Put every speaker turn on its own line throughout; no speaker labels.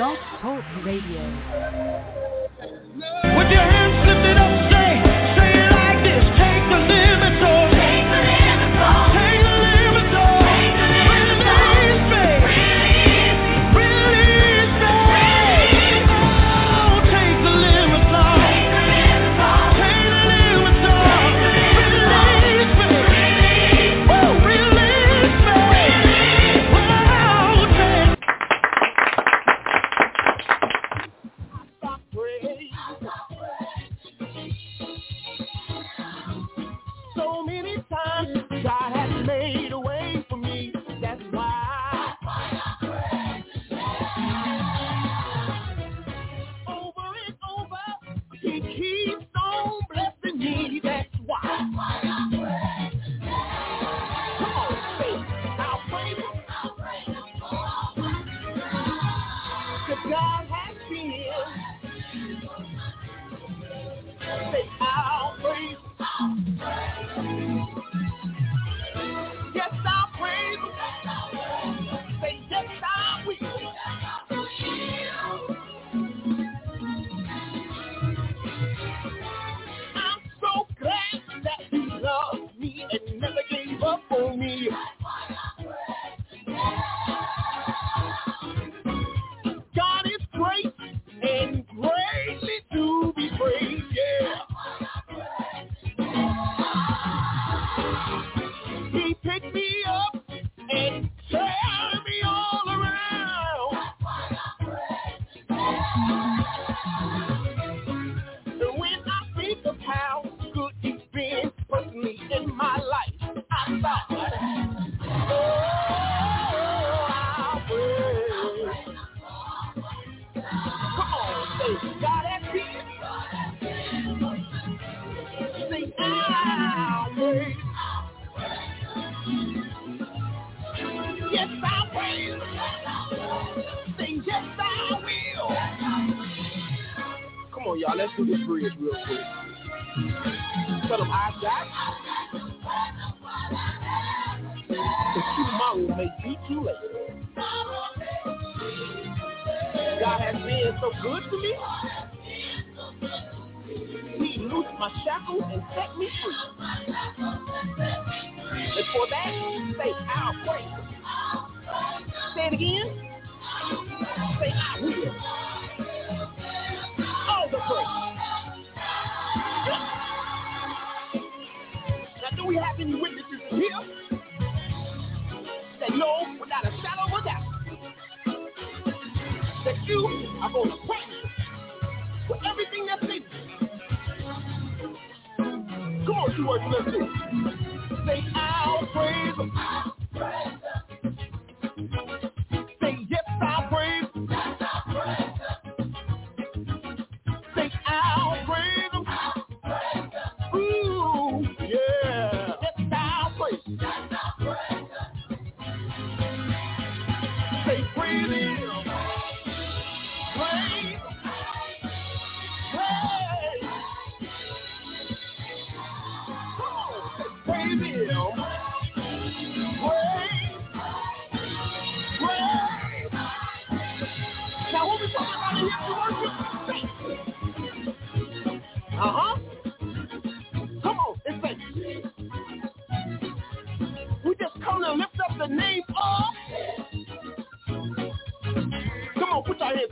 Blog Talk Radio.
With your hands lifted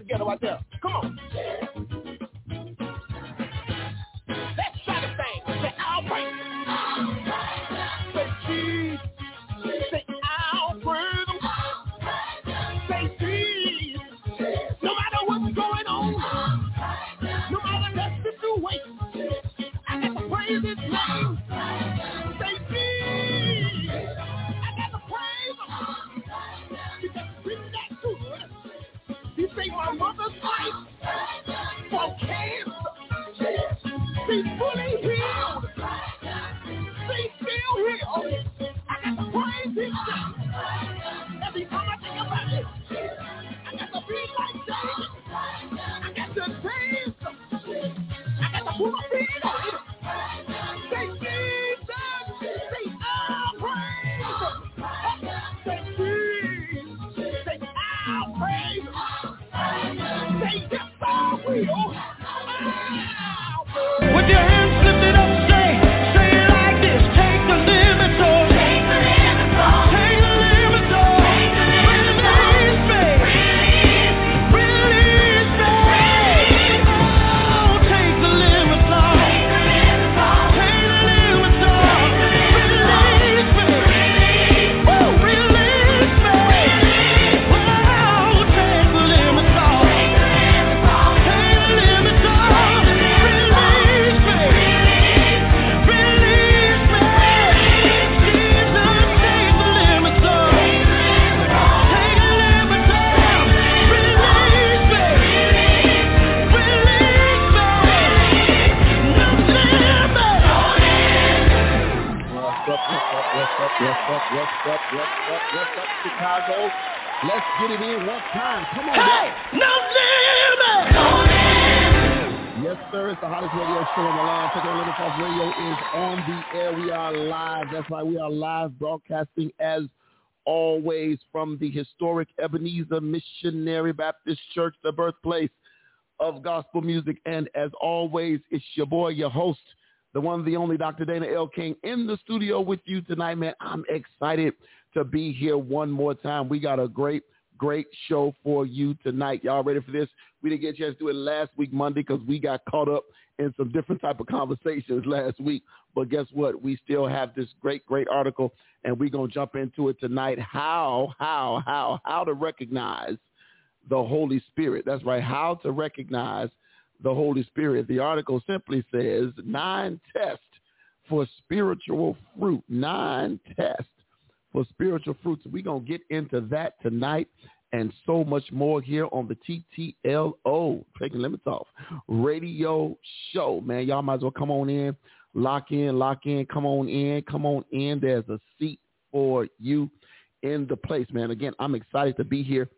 ghetto right there. Come on.
From the historic Ebenezer Missionary Baptist Church, the birthplace of gospel music. And as always, it's your boy, your host, the one, the only Dr. Dana L. King in the studio with you tonight, man. I'm excited to be here one more time. We got a great, great show for you tonight. Y'all ready for this? We didn't get a chance to do it last week, Monday, because we got caught up in some different type of conversations last week. But guess what? We still have this great, great article, and we're going to jump into it tonight. How, how, how, how to recognize the Holy Spirit. That's right. How to recognize the Holy Spirit. The article simply says nine tests for spiritual fruit. Nine tests for spiritual fruits. We're going to get into that tonight and so much more here on the TTLO, taking limits off, radio show. Man, y'all might as well come on in, lock in, lock in, come on in, come on in. There's a seat for you in the place, man. Again, I'm excited to be here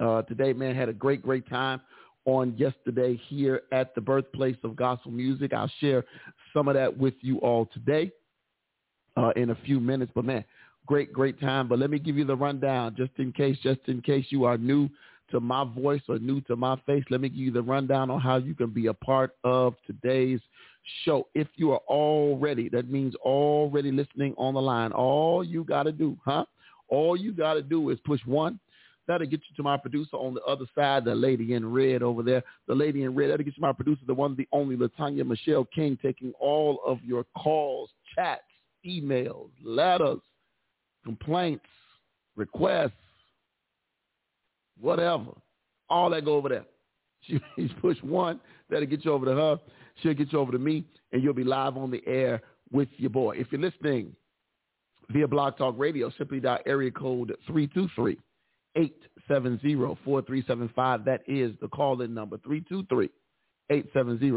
uh, today, man. Had a great, great time on yesterday here at the birthplace of gospel music. I'll share some of that with you all today uh, in a few minutes. But man, great, great time. But let me give you the rundown just in case, just in case you are new to my voice or new to my face. Let me give you the rundown on how you can be a part of today's show. If you are already, that means already listening on the line. All you got to do, huh? All you got to do is push one. That'll get you to my producer on the other side, the lady in red over there. The lady in red, that'll get you to my producer, the one, the only, Latanya Michelle King, taking all of your calls, chats, emails, letters, complaints, requests, whatever. All that go over there. She, he's push one. That'll get you over to her. She'll get you over to me, and you'll be live on the air with your boy. If you're listening via Blog Talk Radio, simply dial area code 323 870 4375. That is the call-in number, 323 870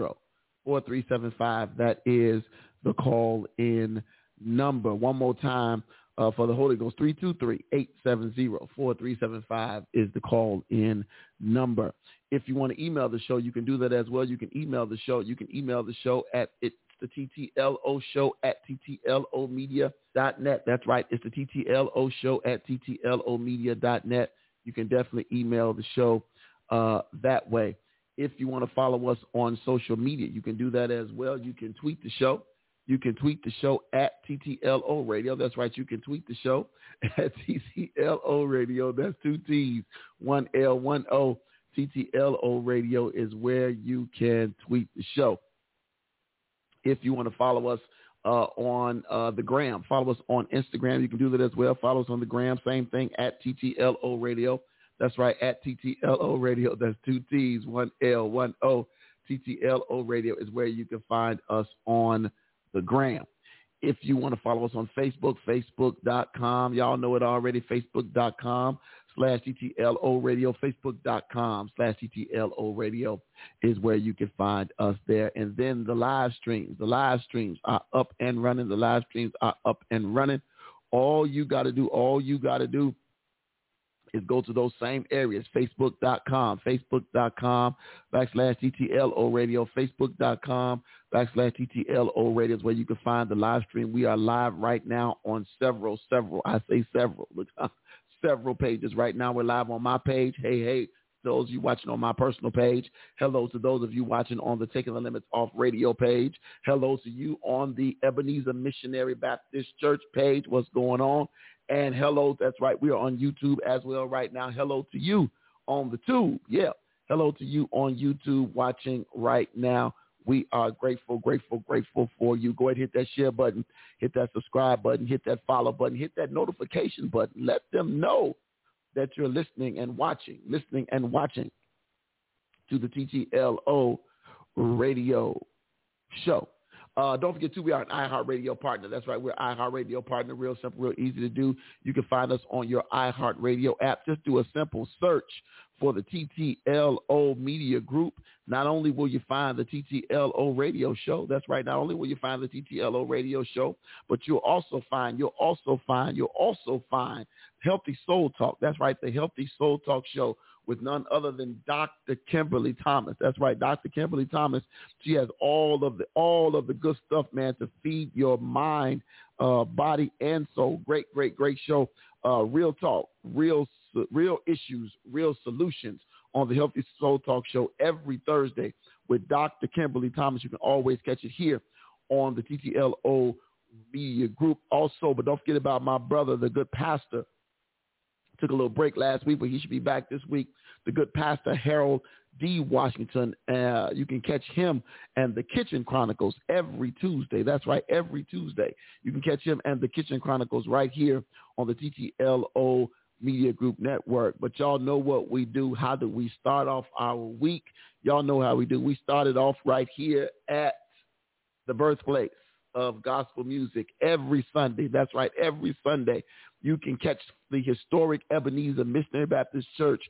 4375. That is the call-in number. One more time uh, for the Holy Ghost, 323-870-4375 is the call-in number. If you want to email the show, you can do that as well. You can email the show. You can email the show at it's the TTLO show at TTLOmedia.net. That's right. It's the TTLO show at TTLOmedia.net. You can definitely email the show uh, that way. If you want to follow us on social media, you can do that as well. You can tweet the show. You can tweet the show at TTLO Radio. That's right. You can tweet the show at TTLO Radio. That's two T's, one L, one O. TTLO Radio is where you can tweet the show. If you want to follow us uh, on uh, the gram, follow us on Instagram. You can do that as well. Follow us on the gram. Same thing at TTLO Radio. That's right, at TTLO Radio. That's two T's, one L, one O. TTLO Radio is where you can find us on the gram. If you want to follow us on Facebook, facebook.com. Y'all know it already, facebook.com slash TTLO Radio, facebook.com slash TTLO Radio is where you can find us there. And then the live streams, the live streams are up and running. The live streams are up and running. All you got to do, all you got to do is go to those same areas, facebook.com, facebook.com backslash TTLO radio, facebook.com backslash TTLO radio is where you can find the live stream. We are live right now on several, several, I say several, look, several pages. Right now we're live on my page. Hey, hey, those of you watching on my personal page. Hello to those of you watching on the Taking the Limits Off radio page. Hello to you on the Ebenezer Missionary Baptist Church page. What's going on? And hello, that's right, we are on YouTube as well right now. Hello to you on the tube. Yeah. Hello to you on YouTube watching right now. We are grateful, grateful, grateful for you. Go ahead, hit that share button, hit that subscribe button, hit that follow button, hit that notification button. Let them know that you're listening and watching, listening and watching to the TTLO radio show. Uh, don't forget, too, we are an iHeartRadio partner. That's right. We're iHeartRadio partner. Real simple, real easy to do. You can find us on your iHeartRadio app. Just do a simple search for the TTLO Media Group. Not only will you find the TTLO radio show, that's right. Not only will you find the TTLO radio show, but you'll also find, you'll also find, you'll also find Healthy Soul Talk. That's right. The Healthy Soul Talk show with none other than Dr. Kimberly Thomas. That's right, Dr. Kimberly Thomas. She has all of the all of the good stuff, man, to feed your mind, uh, body, and soul. Great, great, great show. Uh, real talk, real real issues, real solutions on the Healthy Soul Talk show every Thursday with Dr. Kimberly Thomas. You can always catch it here on the TTLO Media Group. Also, but don't forget about my brother, the good pastor, took a little break last week, but he should be back this week. The good pastor Harold D. Washington. Uh, you can catch him and the Kitchen Chronicles every Tuesday. That's right, every Tuesday. You can catch him and the Kitchen Chronicles right here on the TTLO Media Group Network. But y'all know what we do. How do we start off our week? Y'all know how we do. We started off right here at the birthplace of gospel music every Sunday. That's right, every Sunday. You can catch the historic Ebenezer Missionary Baptist Church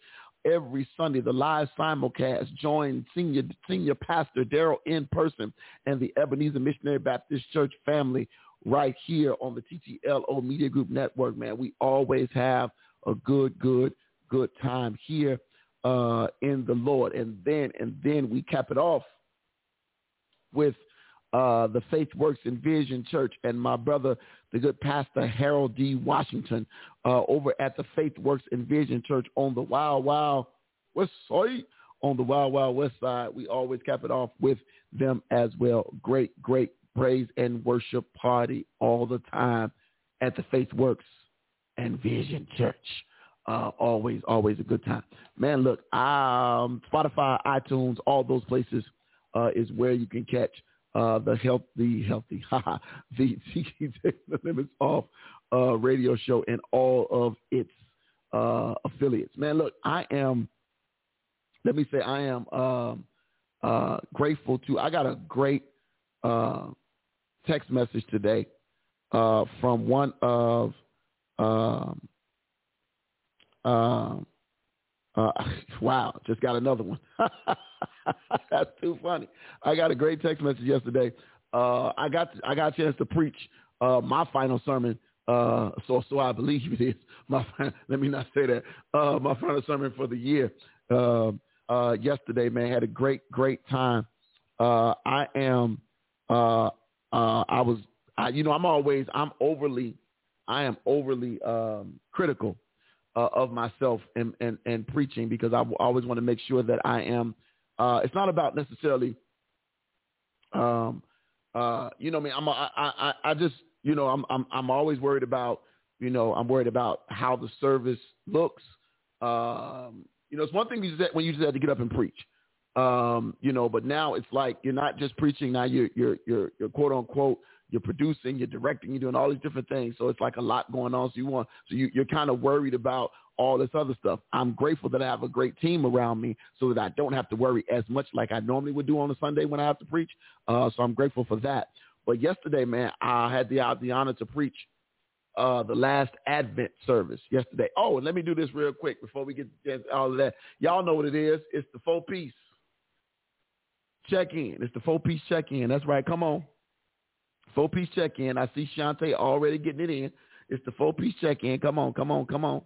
every Sunday, the live simulcast. Join senior senior pastor Daryl in person and the Ebenezer Missionary Baptist Church family right here on the TTLO Media Group Network, man. We always have a good, good, good time here uh, in the Lord. And then and then we cap it off with uh, the Faith Works and Vision Church and my brother, the good pastor Harold D. Washington, uh, over at the Faith Works and Vision Church on the Wild Wild West Side. On the Wild Wild West Side, we always cap it off with them as well. Great, great praise and worship party all the time at the Faith Works and Vision Church. Uh, always, always a good time. Man, look, um, Spotify, iTunes, all those places uh, is where you can catch uh, the health, the healthy, the Take the Limits Off uh, radio show and all of its uh, affiliates. Man, look, I am. Let me say, I am um, uh, grateful to. I got a great uh, text message today uh, from one of. Um, um, uh, wow, just got another one. That's too funny. I got a great text message yesterday. Uh, I got I got a chance to preach uh, my final sermon. Uh, so so I believe it is my. Let me not say that. Uh, my final sermon for the year. Uh, uh, yesterday, man, had a great great time. Uh, I am. Uh, uh, I was. I, you know, I'm always. I'm overly. I am overly um, critical uh, of myself and, and, and preaching because I always want to make sure that I am. Uh, it's not about necessarily, um, uh, you know, I mean, I'm, I, I, I just, you know, I'm, I'm, I'm always worried about, you know, I'm worried about how the service looks. Um, you know, it's one thing you just, when you just had to get up and preach, um, you know, but now it's like you're not just preaching. Now you're, you're, you're, you're quote unquote you're producing, you're directing, you're doing all these different things. So it's like a lot going on. So you want, so you, you're kind of worried about all this other stuff. I'm grateful that I have a great team around me so that I don't have to worry as much like I normally would do on a Sunday when I have to preach. Uh, so I'm grateful for that. But yesterday, man, I had the, the honor to preach uh, the last Advent service yesterday. Oh, and let me do this real quick before we get all of that. Y'all know what it is. It's the four piece check in. It's the four piece check in. That's right. Come on. Four piece check in. I see Shantae already getting it in. It's the four piece check in. Come on, come on, come on.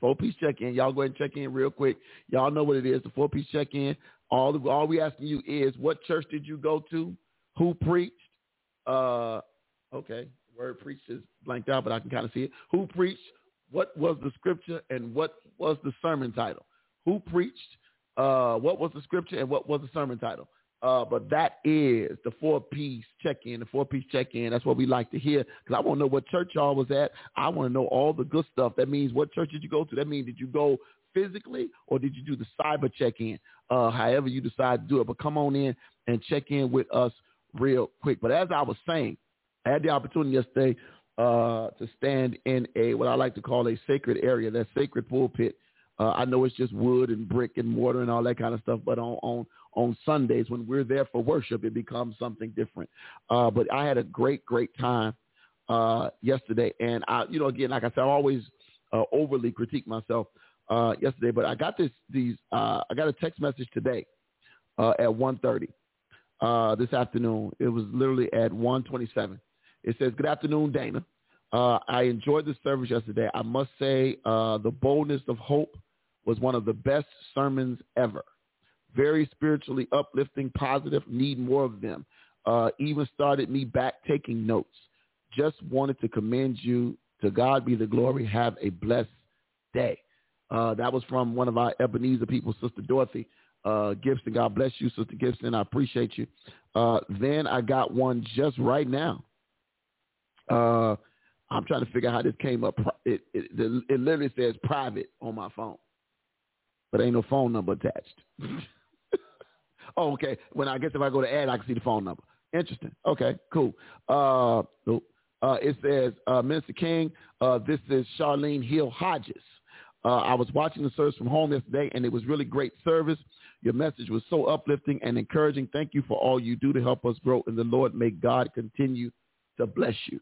Four piece check in. Y'all go ahead and check in real quick. Y'all know what it is. The four piece check in. All the, all we asking you is what church did you go to? Who preached? Uh, okay, word preached is blanked out, but I can kind of see it. Who preached? what was the scripture and what was the sermon title? Who preached? Uh, what was the scripture and what was the sermon title? Uh, but that is the four-piece check-in, the four-piece check-in. That's what we like to hear because I want to know what church y'all was at. I want to know all the good stuff. That means what church did you go to? That means did you go physically or did you do the cyber check-in? Uh, however you decide to do it. But come on in and check in with us real quick. But as I was saying, I had the opportunity yesterday uh, to stand in a what I like to call a sacred area, that sacred pulpit. Uh, I know it's just wood and brick and mortar and all that kind of stuff, but on on on Sundays when we're there for worship, it becomes something different. Uh, but I had a great great time uh, yesterday, and I, you know, again, like I said, I always uh, overly critique myself uh, yesterday, but I got this these uh, I got a text message today uh, at 1.30 uh, this afternoon. It was literally at 1.27 it says, good afternoon, Dana. Uh, I enjoyed the service yesterday. I must say uh, the boldness of hope was one of the best sermons ever. Very spiritually uplifting, positive, need more of them. Uh, even started me back taking notes. Just wanted to commend you. To God be the glory. Have a blessed day. Uh, that was from one of our Ebenezer people, Sister Dorothy uh, Gibson. God bless you, Sister Gibson. I appreciate you. Uh, then I got one just right now uh, I'm trying to figure out how this came up. It, it, it literally says private on my phone, but ain't no phone number attached. oh, okay. When I guess if I go to add, I can see the phone number. Interesting. Okay, cool. Uh, uh, it says, uh, Minister King, uh, this is Charlene Hill Hodges. Uh, I was watching the service from home yesterday, and it was really great service. Your message was so uplifting and encouraging. Thank you for all you do to help us grow in the Lord. May God continue to bless you.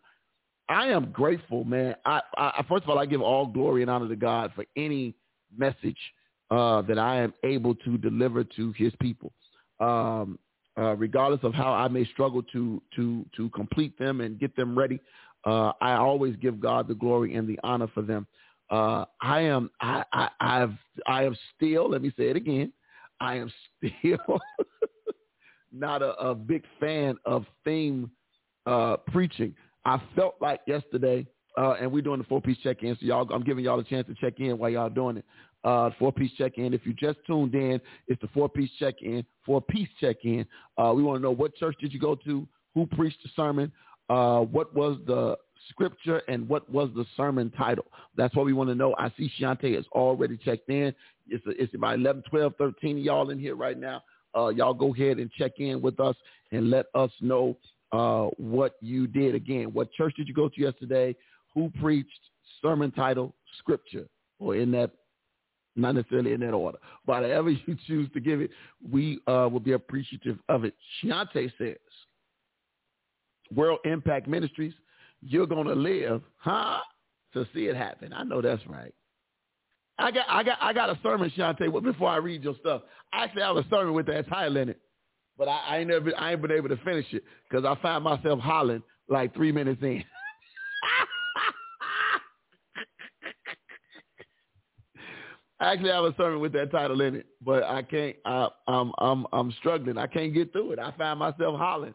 I am grateful, man. I, I first of all, I give all glory and honor to God for any message uh, that I am able to deliver to His people, um, uh, regardless of how I may struggle to to to complete them and get them ready. Uh, I always give God the glory and the honor for them. Uh, I am I, I I've I am still. Let me say it again. I am still not a, a big fan of theme uh, preaching. I felt like yesterday, uh, and we're doing the four piece check in. So y'all, I'm giving y'all a chance to check in while y'all doing it. Uh, four piece check in. If you just tuned in, it's the four piece check in. Four piece check in. Uh, we want to know what church did you go to? Who preached the sermon? Uh, what was the scripture and what was the sermon title? That's what we want to know. I see Shante has already checked in. It's, it's about 11, 12, 13 y'all in here right now. Uh, y'all go ahead and check in with us and let us know uh, what you did. Again, what church did you go to yesterday? Who preached? Sermon title, scripture, or in that, not necessarily in that order. But you choose to give it, we uh, will be appreciative of it. Shiante says, World Impact Ministries, you're going to live, huh? To see it happen. I know that's right. I got, I got, I got a sermon, Shante. Before I read your stuff, I actually have a sermon with that title in it but I, I ain't never I ain't been able to finish it because I find myself hollering like three minutes in. I actually have a sermon with that title in it, but I can't. I, I'm I'm I'm struggling. I can't get through it. I find myself hollering.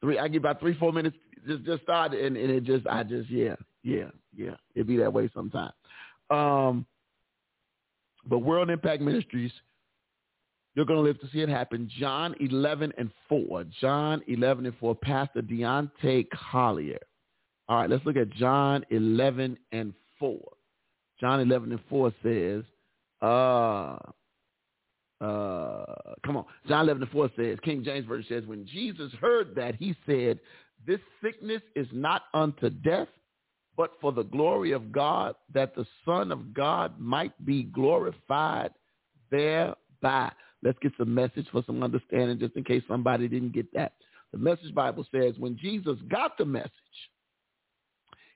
Three. I get about three four minutes. Just just started, and, and it just I just yeah yeah yeah. It be that way sometimes. Um, but World Impact Ministries you're to live to see it happen. John 11 and 4. John 11 and 4. Pastor Deontay Collier. All right, let's look at John 11 and 4. John 11 and 4 says, uh, uh, come on. John 11 and 4 says, King James Version says, when Jesus heard that, he said, this sickness is not unto death, but for the glory of God, that the Son of God might be glorified thereby. Let's get some message for some understanding just in case somebody didn't get that. The message Bible says when Jesus got the message,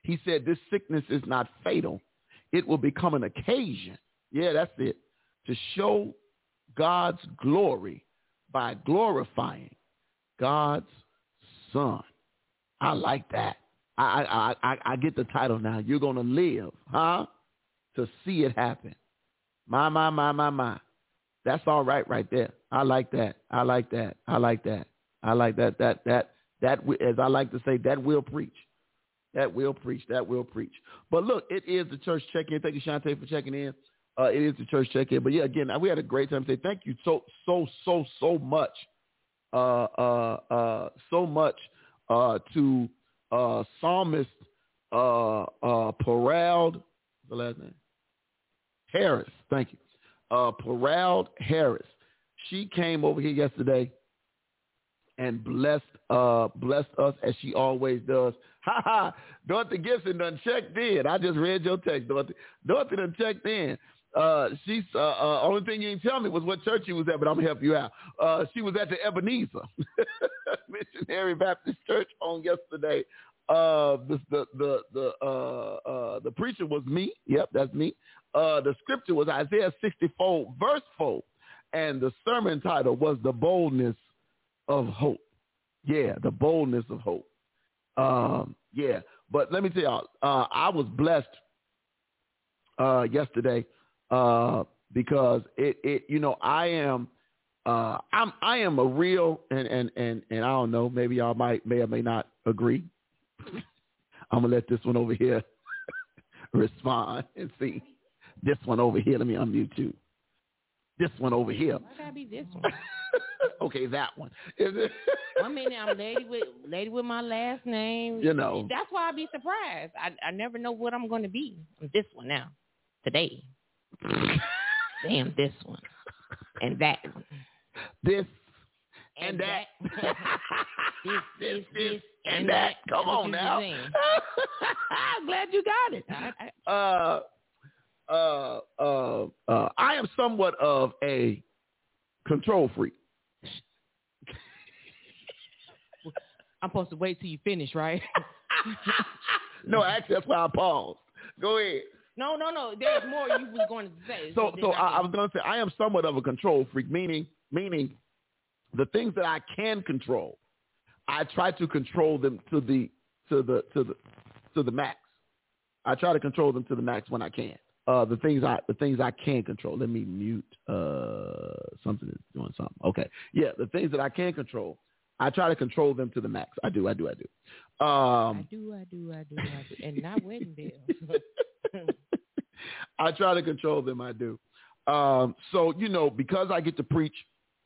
he said this sickness is not fatal. It will become an occasion. Yeah, that's it. To show God's glory by glorifying God's son. I like that. I, I, I, I get the title now. You're going to live, huh? To see it happen. My, my, my, my, my. That's all right right there. I like that. I like that. I like that. I like that. That that that as I like to say, that will preach. That will preach. That will preach. But look, it is the church check-in. Thank you, Shantae, for checking in. Uh, it is the church check-in. But yeah, again, we had a great time today. Thank you so, so, so, so much. Uh, uh, uh, so much uh, to uh, psalmist uh, uh, Perald, the last name? Harris. Thank you. Uh, Perald Harris. She came over here yesterday and blessed uh blessed us as she always does. Ha ha! Dorothy Gibson done checked in. I just read your text, Dorothy. Dorothy done checked in. Uh, she's uh, uh, only thing you didn't tell me was what church she was at, but I'm gonna help you out. Uh, she was at the Ebenezer Missionary Baptist Church on yesterday. Uh, the the the the uh, uh, the preacher was me. Yep, that's me. Uh, the scripture was Isaiah 64 verse 4, and the sermon title was the boldness of hope. Yeah, the boldness of hope. Um, yeah, but let me tell y'all, uh, I was blessed uh, yesterday uh, because it, it, you know, I am, uh, I'm, I am a real, and, and, and, and I don't know, maybe y'all might, may or may not agree. I'm gonna let this one over here respond and see. This one over here, let me unmute you. This one over here.
Why gotta be this one?
okay, that one.
One minute I'm lady with lady with my last name.
You know.
That's why I be surprised. I I never know what I'm gonna be. I'm this one now. Today. Damn this one. And that one.
this and that.
this, this, this,
and that. Come
That's
on now. I'm glad you got it.
I- I-
Uh, uh, uh, uh, I am somewhat of a control freak.
I'm supposed to wait till you finish, right?
no, actually, that's why I paused. Go ahead.
No, no, no. There's more you was going to say.
So, so I, I was going to say I am somewhat of a control freak, meaning, meaning, the things that I can control, I try to control them to the to the to the to the max. I try to control them to the max when I can. Uh, the things I the things I can control. Let me mute. Uh, something is doing something. Okay, yeah, the things that I can control, I try to control them to the max. I do. I do. I do.
I
Um,
do, I do, I do, I do, and not wedding bells.
I try to control them. I do. Um, so you know, because I get to preach,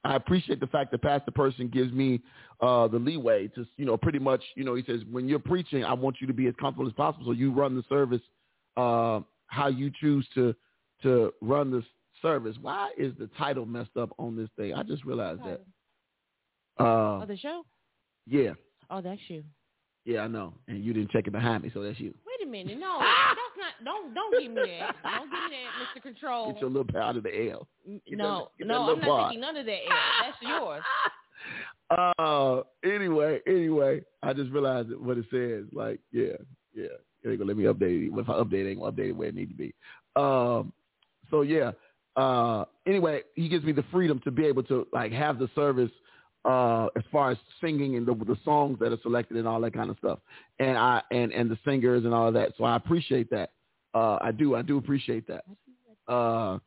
I appreciate the fact that Pastor Person gives me uh, the leeway to, you know, pretty much, you know, he says when you're preaching, I want you to be as comfortable as possible. So you run the service uh, how you choose to to run this service. Why is the title messed up on this thing? I just realized that. Uh,
oh, the show?
yeah,
Oh, that's you.
yeah, I know, and you didn't check it behind me, so that's you.
Wait a minute. No, that's not. Don't don't give me that. Don't give me that, Mr. Control.
Get your little part of the L. Get
no,
that-
no, I'm not
part.
taking none of that. L. That's yours.
Uh, anyway, anyway, I just realized what it says. Like, yeah, yeah. It ain't gonna let me update it. If I update it ain't gonna update it where it need to be. Um, so yeah. Uh, anyway, he gives me the freedom to be able to like have the service uh as far as singing and the, the songs that are selected and all that kind of stuff. And i and and the singers and all of that. So i appreciate that. Uh i do i do appreciate that. Uh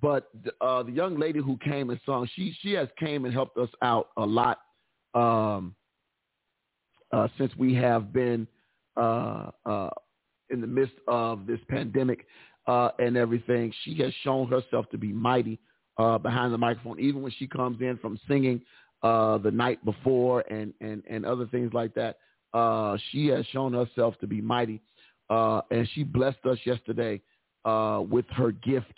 but uh the young lady who came and sung she she has came and helped us out a lot um uh since we have been uh uh in the midst of this pandemic uh and everything. She has shown herself to be mighty uh behind the microphone. Even when she comes in from singing uh the night before and and and other things like that uh she has shown herself to be mighty uh and she blessed us yesterday uh with her gift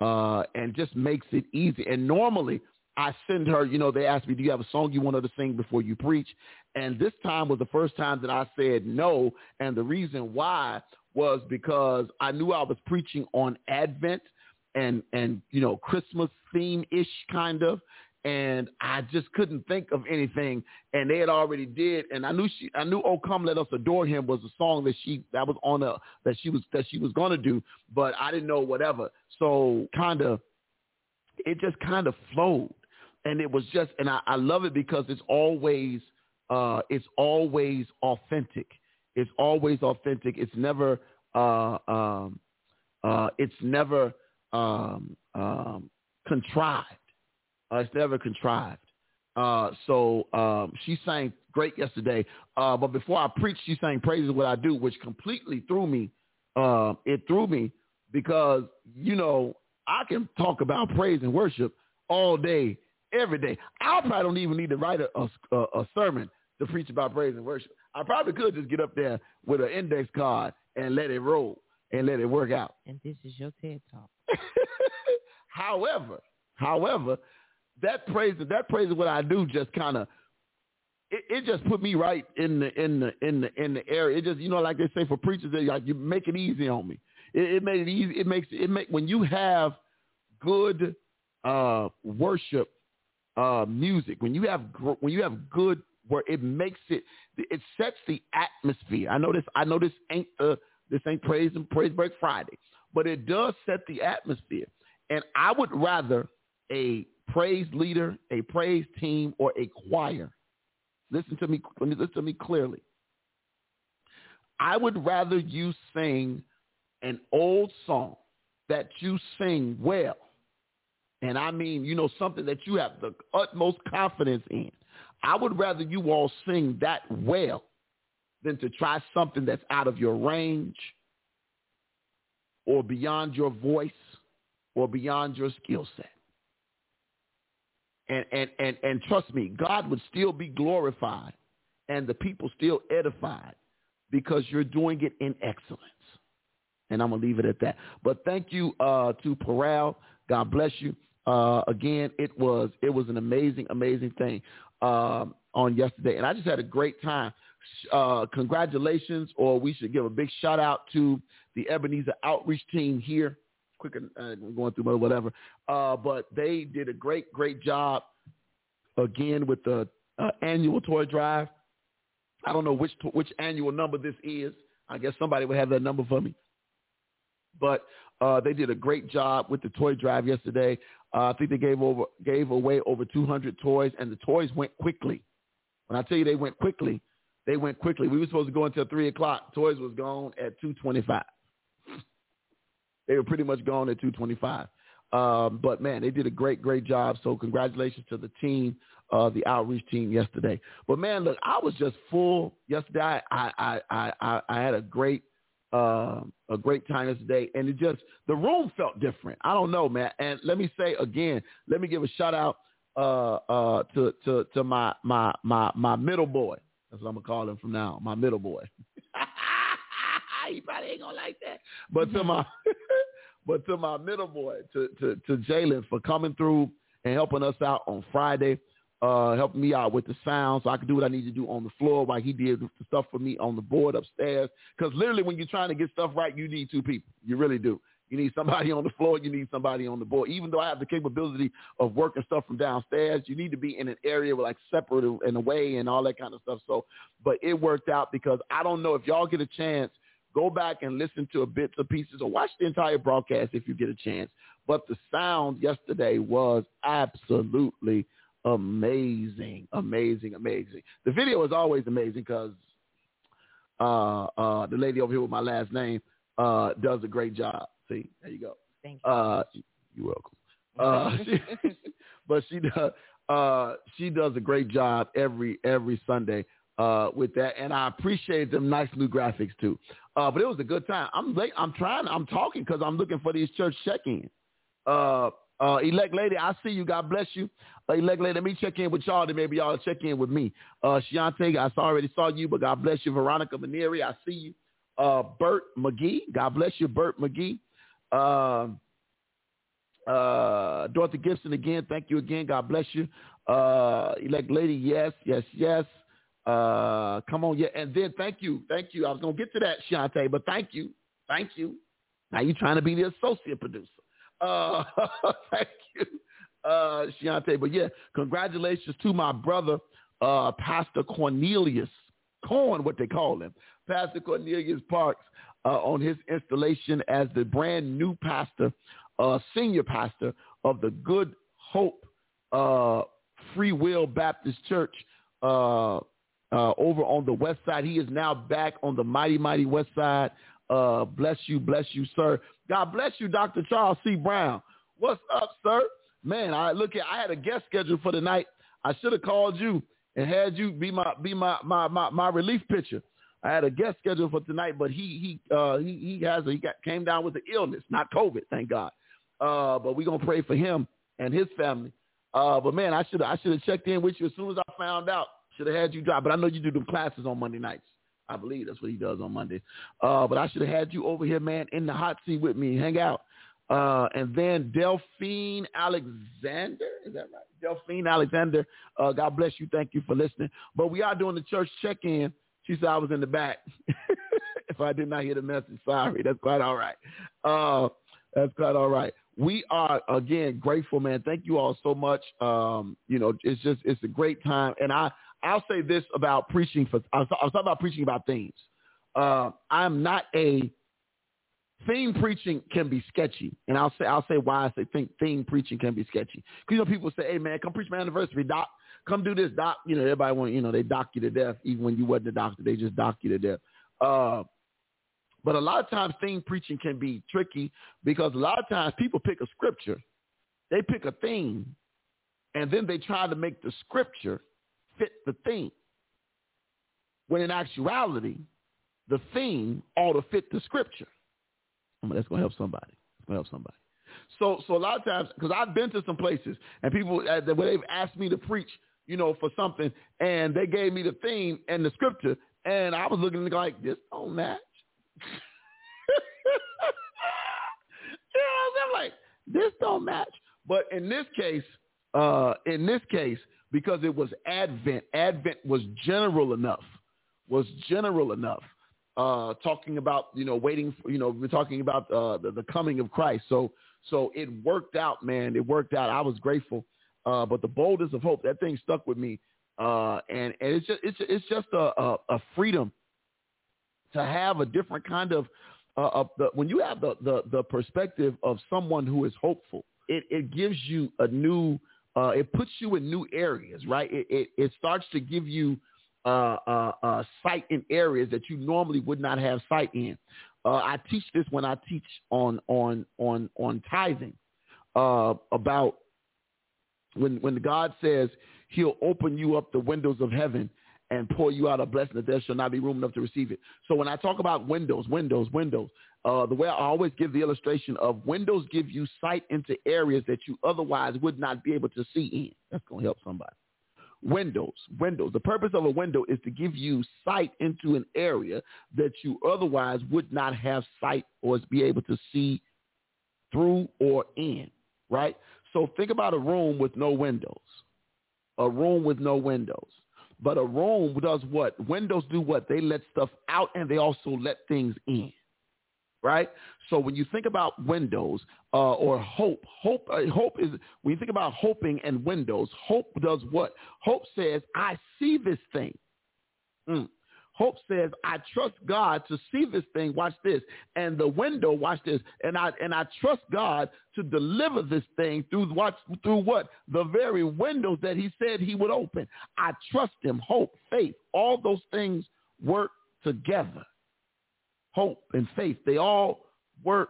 uh and just makes it easy and normally I send her, you know, they ask me, do you have a song you want her to sing before you preach? And this time was the first time that I said no. And the reason why was because I knew I was preaching on Advent and, and, you know, Christmas theme ish kind of. And I just couldn't think of anything. And they had already did. And I knew she, I knew "Oh Come Let Us Adore Him" was a song that she that was on a that she was that she was gonna do, but I didn't know whatever. So kind of, it just kind of flowed and it was just and I, I love it because it's always uh it's always authentic it's always authentic it's never uh um uh it's never um um contrived uh, it's never contrived Uh, so um, she sang great yesterday. Uh, but before I preached, she sang "Praise is What I Do," which completely threw me. Uh, it threw me because you know I can talk about praise and worship all day, every day. I probably don't even need to write a, a, a sermon to preach about praise and worship. I probably could just get up there with an index card and let it roll and let it work out.
And this is your TED talk.
however, however, that praise that praise is what I do just kind of it, it just put me right in the in the in the in the area. It just you know like they say for preachers they like you make it easy on me. It, it made it easy. It makes it make when you have good uh, worship uh, music when you have when you have good where it makes it it sets the atmosphere. I know this I know this ain't uh, this ain't praise and praise break Friday, but it does set the atmosphere. And I would rather a praise leader, a praise team, or a choir. Listen to me. Listen to me clearly. I would rather you sing an old song that you sing well, and I mean, you know, something that you have the utmost confidence in. I would rather you all sing that well than to try something that's out of your range or beyond your voice or beyond your skill set. And, and, and, and trust me, God would still be glorified and the people still edified because you're doing it in excellence. And I'm going to leave it at that. But thank you uh, to Paral. God bless you. Uh, again, it was it was an amazing, amazing thing um, on yesterday, and I just had a great time. Uh, congratulations, or we should give a big shout out to the Ebenezer outreach team here. Quicker, uh, going through whatever, uh, but they did a great, great job again with the uh, annual toy drive. I don't know which which annual number this is. I guess somebody would have that number for me. But uh, they did a great job with the toy drive yesterday. Uh, I think they gave over gave away over 200 toys, and the toys went quickly. When I tell you they went quickly, they went quickly. We were supposed to go until three o'clock. Toys was gone at 2:25. They were pretty much gone at 2:25. Um, but man, they did a great, great job. So congratulations to the team, uh, the outreach team yesterday. But man, look, I was just full yesterday. I I I I, I had a great uh, a great time yesterday, and it just the room felt different. I don't know, man. And let me say again, let me give a shout out uh, uh, to to to my my my my middle boy. That's what I'm gonna call him from now. My middle boy. he probably ain't gonna like that, but to my but to my middle boy, to to to Jalen for coming through and helping us out on Friday uh, helping me out with the sound so I could do what I need to do on the floor while he did the stuff for me on the board upstairs. Because literally when you're trying to get stuff right, you need two people. You really do. You need somebody on the floor. You need somebody on the board. Even though I have the capability of working stuff from downstairs, you need to be in an area where like separate and away and all that kind of stuff. So, but it worked out because I don't know if y'all get a chance, go back and listen to a bits of pieces or watch the entire broadcast if you get a chance. But the sound yesterday was absolutely amazing, amazing, amazing. The video is always amazing because uh, uh, the lady over here with my last name uh, does a great job. See, there you go.
Thank you.
Uh, you're welcome. Uh, she, but she does uh, she does a great job every every Sunday uh, with that, and I appreciate them nice new graphics too. Uh, but it was a good time. I'm late. I'm trying. I'm talking because I'm looking for these church check-ins. Uh, uh, elect lady, I see you. God bless you. Uh, elect lady, let me check in with y'all. Then maybe y'all check in with me. Uh, Shiante, I already saw you, but God bless you. Veronica Maneri, I see you. Uh, Bert McGee, God bless you, Bert McGee. Uh, uh, Dorothy Gibson again, thank you again. God bless you. Uh, elect lady, yes, yes, yes. Uh, come on, yeah, and then thank you, thank you. I was gonna get to that, Shante, but thank you, thank you. Now you're trying to be the associate producer. Uh, thank you, uh, Shiante. But yeah, congratulations to my brother, uh, Pastor Cornelius Corn, what they call him, Pastor Cornelius Parks, uh, on his installation as the brand new pastor, uh, senior pastor of the Good Hope uh, Free Will Baptist Church uh, uh, over on the west side. He is now back on the mighty, mighty west side. Uh, bless you, bless you, sir. God bless you, Dr. Charles C. Brown. What's up, sir? Man, I look at I had a guest scheduled for tonight. I should have called you and had you be my be my my my, my relief pitcher. I had a guest scheduled for tonight, but he he uh, he he has a, he got came down with an illness, not COVID, thank God. Uh, but we're gonna pray for him and his family. Uh, but man, I should I should have checked in with you as soon as I found out. Should have had you drop, but I know you do the classes on Monday nights. I believe that's what he does on Monday. Uh, but I should have had you over here, man, in the hot seat with me, hang out. Uh, and then Delphine Alexander, is that right? Delphine Alexander, uh, God bless you. Thank you for listening. But we are doing the church check-in. She said I was in the back. if I did not hear the message, sorry. That's quite all right. Uh, that's quite all right. We are again grateful, man. Thank you all so much. Um, you know, it's just it's a great time, and I I'll say this about preaching for I was, talking about preaching about themes. Uh, I'm not a theme preaching can be sketchy, and I'll say I'll say why I say think theme preaching can be sketchy. Because you know people say, "Hey man, come preach my anniversary, doc. Come do this, doc." You know everybody want you know they dock you to death, even when you wasn't a doctor, they just dock you to death. Uh, but a lot of times theme preaching can be tricky because a lot of times people pick a scripture, they pick a theme, and then they try to make the scripture fit the theme. When in actuality, the theme ought to fit the scripture. I mean, that's going to help somebody. It's going to help somebody. So, so a lot of times, because I've been to some places and people, uh, where they've asked me to preach, you know, for something, and they gave me the theme and the scripture, and I was looking like, this don't match. yeah, I'm like, this don't match. But in this case, uh, in this case, because it was Advent, Advent was general enough, was general enough. Uh, talking about you know waiting for you know we're talking about uh, the, the coming of Christ. So so it worked out, man. It worked out. I was grateful. Uh, but the boldness of hope that thing stuck with me, uh, and and it's just it's it's just a, a, a freedom to have a different kind of uh, of the, when you have the, the the perspective of someone who is hopeful, it it gives you a new uh, it puts you in new areas, right? It it, it starts to give you uh, uh, uh, sight in areas that you normally would not have sight in. Uh, I teach this when I teach on on on on tithing uh, about when when God says He'll open you up the windows of heaven and pour you out a blessing that there shall not be room enough to receive it. So when I talk about windows, windows, windows, uh, the way I always give the illustration of windows give you sight into areas that you otherwise would not be able to see in. That's going to help somebody. Windows, windows. The purpose of a window is to give you sight into an area that you otherwise would not have sight or be able to see through or in, right? So think about a room with no windows. A room with no windows. But a room does what? Windows do what? They let stuff out and they also let things in. Right? So when you think about windows uh, or hope, hope, uh, hope is when you think about hoping and windows. Hope does what? Hope says, "I see this thing." Mm. Hope says, I trust God to see this thing. Watch this. And the window, watch this. And I and I trust God to deliver this thing through what through what? The very windows that he said he would open. I trust him. Hope, faith, all those things work together. Hope and faith, they all work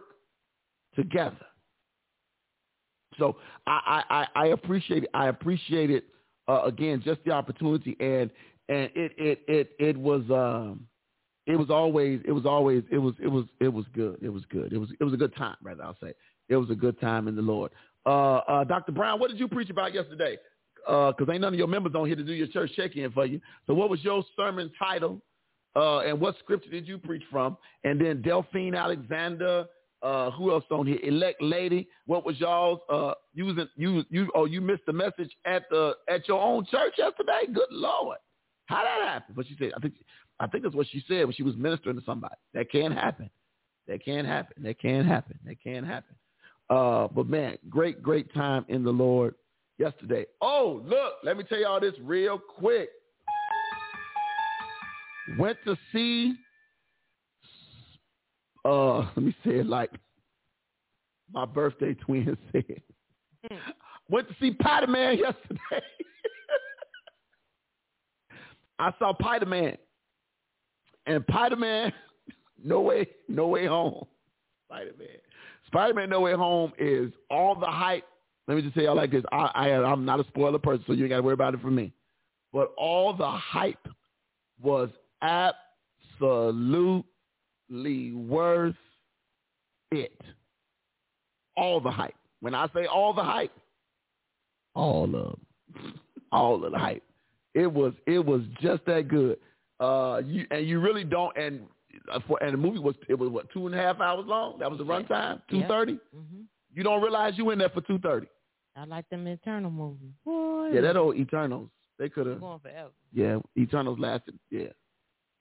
together. So I I, I appreciate it. I appreciate it uh, again, just the opportunity and and it it it it was um it was always it was always it was it was it was good it was good it was it was a good time rather I'll say it was a good time in the Lord. Uh, uh, Dr. Brown, what did you preach about yesterday? Because uh, ain't none of your members on here to do your church check-in for you. So what was your sermon title? Uh, and what scripture did you preach from? And then Delphine Alexander, uh, who else on here? Elect lady. What was y'all's uh, using? You you oh you missed the message at the at your own church yesterday? Good Lord. How that happen? But she said, I think, I think that's what she said when she was ministering to somebody. That can't happen. That can't happen. That can't happen. That can't happen. Uh, but man, great, great time in the Lord yesterday. Oh, look, let me tell y'all this real quick. Went to see, uh, let me say it like my birthday twin said. Mm. Went to see Patty Man yesterday. I saw Spider Man, and Spider Man, no way, no way home. Spider Man, Spider Man, no way home is all the hype Let me just say y'all like this. I, I I'm not a spoiler person, so you ain't got to worry about it for me. But all the hype was absolutely worth it. All the hype. When I say all the hype, all of all of the hype. It was it was just that good. Uh, you and you really don't and uh, for and the movie was it was what two and a half hours long. That was the runtime, two thirty.
hmm
You don't realize you in there for two thirty.
I like them Eternal movies. Boy,
Yeah, that old Eternals. They could have.
going forever.
Yeah, Eternals lasted. Yeah,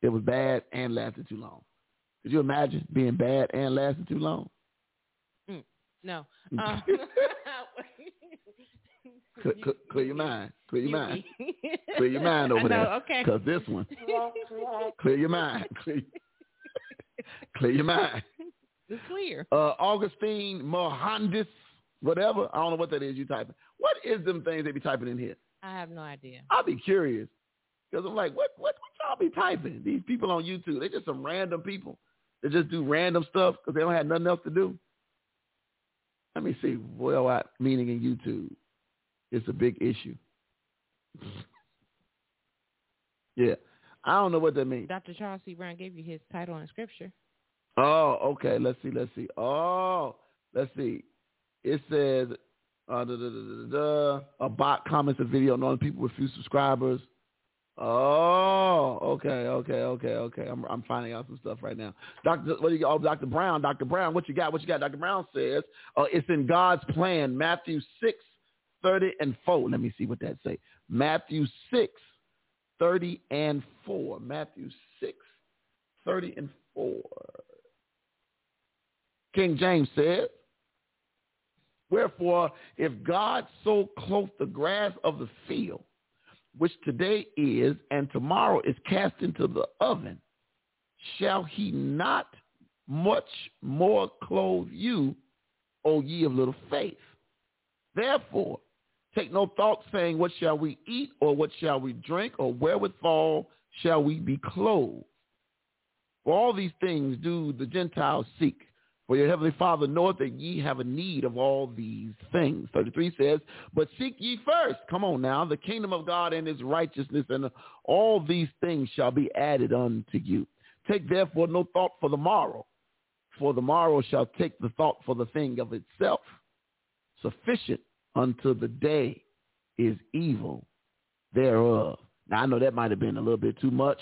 it was bad and lasted too long. Could you imagine being bad and lasting too long?
No. Um,
Clear, clear, your mind. Clear your mind. Clear your mind over
know,
there.
Okay.
Cause this one, clear your mind. Clear, clear your mind.
It's clear.
Uh, Augustine Mohandis, whatever. I don't know what that is you typing. What is them things they be typing in here?
I have no idea.
I'll be curious. Because I'm like, what, what, what y'all be typing? These people on YouTube, they just some random people. They just do random stuff because they don't have nothing else to do. Let me see. Well, what meaning in YouTube? It's a big issue. yeah. I don't know what that means.
Dr. Charles C. Brown gave you his title in scripture.
Oh, okay. Let's see. Let's see. Oh, let's see. It says uh, da, da, da, a bot comments a video knowing people with few subscribers. Oh, okay, okay, okay, okay. I'm I'm finding out some stuff right now. Doctor, what do you? Oh, Doctor Brown, Doctor Brown, what you got? What you got? Doctor Brown says uh, it's in God's plan. Matthew six thirty and four. Let me see what that say. Matthew six thirty and four. Matthew six thirty and four. King James says, Wherefore, if God so clothe the grass of the field, which today is and tomorrow is cast into the oven, shall he not much more clothe you, O ye of little faith? Therefore, take no thought saying, What shall we eat, or what shall we drink, or wherewithal shall we be clothed? For all these things do the Gentiles seek. For your heavenly Father knoweth that ye have a need of all these things. 33 says, But seek ye first, come on now, the kingdom of God and his righteousness, and all these things shall be added unto you. Take therefore no thought for the morrow, for the morrow shall take the thought for the thing of itself. Sufficient unto the day is evil thereof. Now, I know that might have been a little bit too much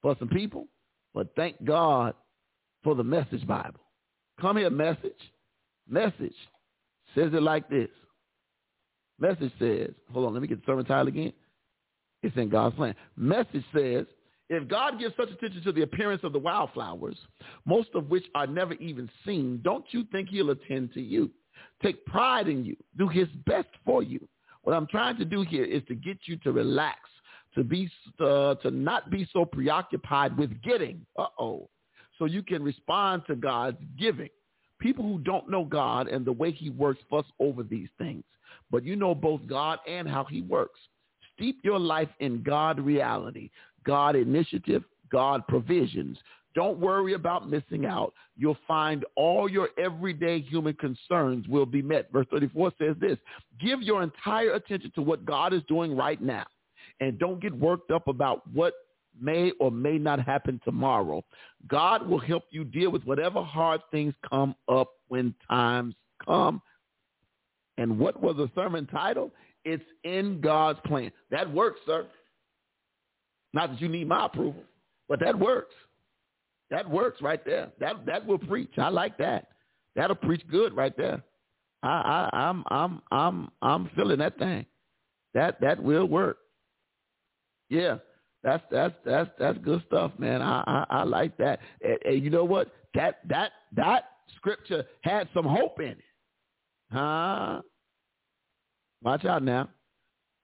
for some people, but thank God for the Message Bible. Come here, Message. Message says it like this. Message says, hold on, let me get the sermon title again. It's in God's plan. Message says, if God gives such attention to the appearance of the wildflowers, most of which are never even seen, don't you think he'll attend to you? Take pride in you. Do his best for you. What I'm trying to do here is to get you to relax, to be uh, to not be so preoccupied with getting. Uh-oh. So you can respond to God's giving. People who don't know God and the way he works fuss over these things. But you know both God and how he works. Steep your life in God reality, God initiative, God provisions. Don't worry about missing out. You'll find all your everyday human concerns will be met. Verse 34 says this, give your entire attention to what God is doing right now and don't get worked up about what may or may not happen tomorrow. God will help you deal with whatever hard things come up when times come. And what was the sermon title? It's in God's plan. That works, sir. Not that you need my approval, but that works. That works right there. That that will preach. I like that. That'll preach good right there. I, I I'm I'm I'm I'm feeling that thing. That that will work. Yeah. That's that's that's that's good stuff, man. I I, I like that. And, and you know what? That that that scripture had some hope in it, huh? Watch out now.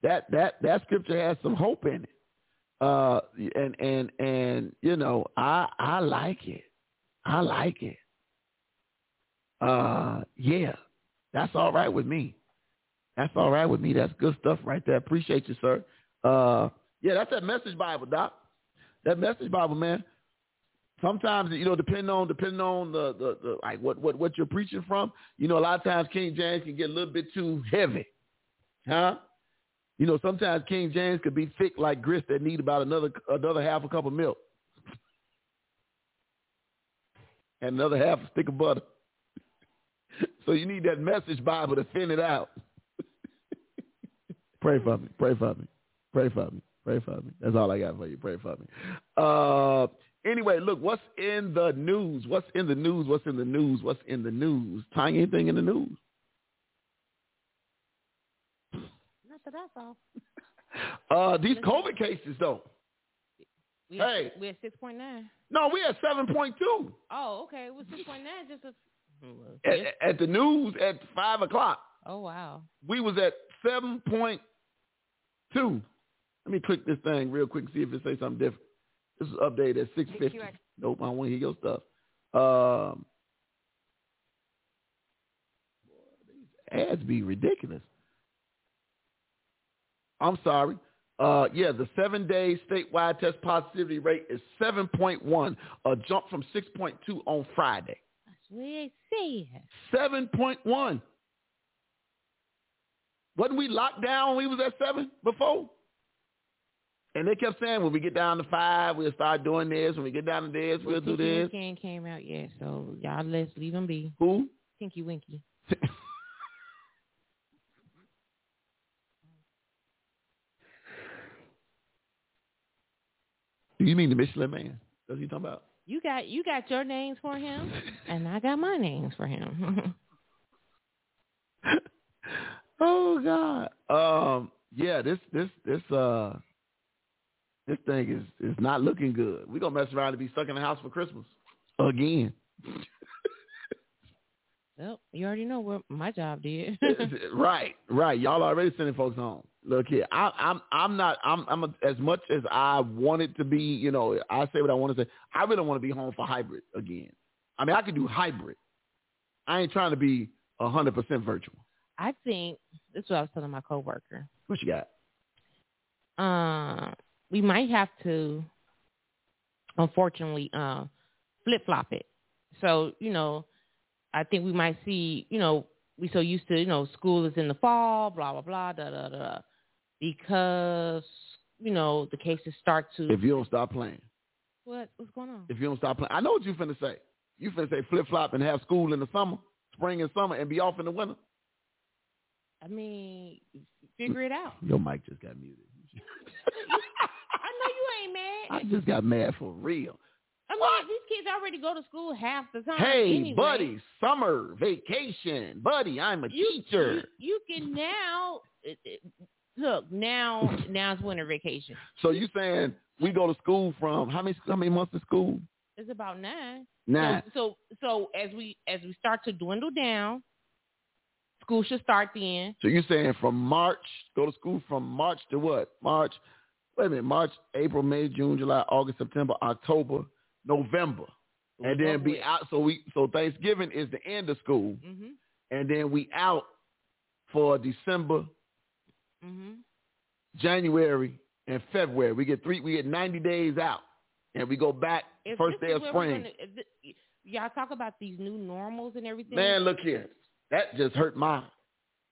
That that that scripture has some hope in it. Uh, and and and you know, I I like it. I like it. Uh, yeah, that's all right with me. That's all right with me. That's good stuff right there. Appreciate you, sir. Uh, yeah, that's that message Bible, Doc. That message Bible, man. sometimes you know, depending on depending on the, the, the like what, what what you're preaching from, you know, a lot of times King James can get a little bit too heavy. Huh? You know, sometimes King James could be thick like grist that need about another another half a cup of milk. And another half a stick of butter. so you need that message Bible to thin it out. Pray for me. Pray for me. Pray for me. Pray for me. That's all I got for you. Pray for me. Uh, anyway, look, what's in the news? What's in the news? What's in the news? What's in the news? Tiny anything in the news?
Not that I saw.
Uh, these COVID cases, though.
We
Hey.
We're at six point nine.
No, we at
Oh, okay. It was six point nine. Just a.
at, at the news at five o'clock.
Oh wow.
We was at seven point two. Let me click this thing real quick and see if it say something different. This is updated at six fifty. Nope, I don't want to hear your stuff. Um, boy, these ads be ridiculous. I'm sorry. Uh, yeah, the seven-day statewide test positivity rate is 7.1, a jump from 6.2 on Friday.
That's what they said.
7.1. Wasn't we locked down when we was at seven before? And they kept saying when we get down to five, we'll start doing this. When we get down to this, we'll do
Tinky
this.
Winky came out yet, so y'all let's leave him be.
Who?
Tinky Winky.
you mean the Michelin Man? That's what you talking about?
You got you got your names for him, and I got my names for him.
oh God. Um. Yeah. This this this uh. This thing is is not looking good. We're gonna mess around and be stuck in the house for Christmas again.
well, you already know what my job did.
right, right. Y'all already sending folks home. Look here, I, I'm I'm not I'm I'm a, as much as I wanted to be. You know, I say what I want to say. I really want to be home for hybrid again. I mean, I could do hybrid. I ain't trying to be a hundred percent virtual.
I think this is what I was telling my coworker.
What you got?
Uh, we might have to, unfortunately, uh, flip flop it. So you know, I think we might see. You know, we so used to you know school is in the fall, blah blah blah, da da da, because you know the cases start to.
If you don't stop playing,
what what's going on?
if you don't stop playing, I know what you finna say. You finna say flip flop and have school in the summer, spring and summer, and be off in the winter.
I mean, figure it out.
Your mic just got muted.
I know you ain't mad.
I just got mad for real.
I mean, these kids already go to school half the time.
Hey,
anyway.
buddy, summer vacation, buddy. I'm a
you,
teacher.
You, you can now it- it- look now. Now it's winter vacation.
So you saying we go to school from how many how many months of school?
It's about nine.
Nine.
So, so so as we as we start to dwindle down, school should start then.
So you're saying from March go to school from March to what? March. Wait a minute. March, April, May, June, July, August, September, October, November, and then be out. So we so Thanksgiving is the end of school,
Mhm.
and then we out for December,
Mhm.
January, and February. We get three. We get ninety days out, and we go back
If
first day of spring.
gonna- y'all talk about these new normals and everything.
Man, look here. That just hurt my.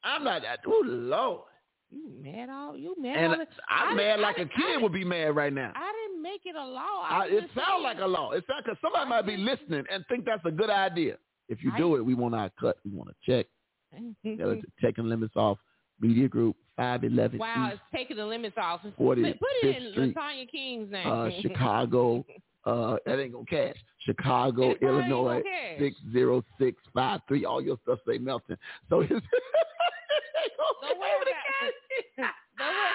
I'm not that. Oh Lord.
you mad all you mad?
And
all I
I'm
didn't-
mad
I
like a
I
kid would be mad right now.
I make it a law.
I,
I
it sounds like a law. It sounds because somebody might be listening and think that's a good idea. If you do it, we want our cut. We want to check. To taking limits off. Media Group five eleven
Wow,
East
it's taking the limits off. Put, put it in
Street,
Latanya King's name.
uh, Chicago. Uh, that ain't gonna cash. Chicago,
It probably ain't gonna
Illinois six zero six five three. All your stuff say Melton. So it's
Don't worry about it. Don't worry.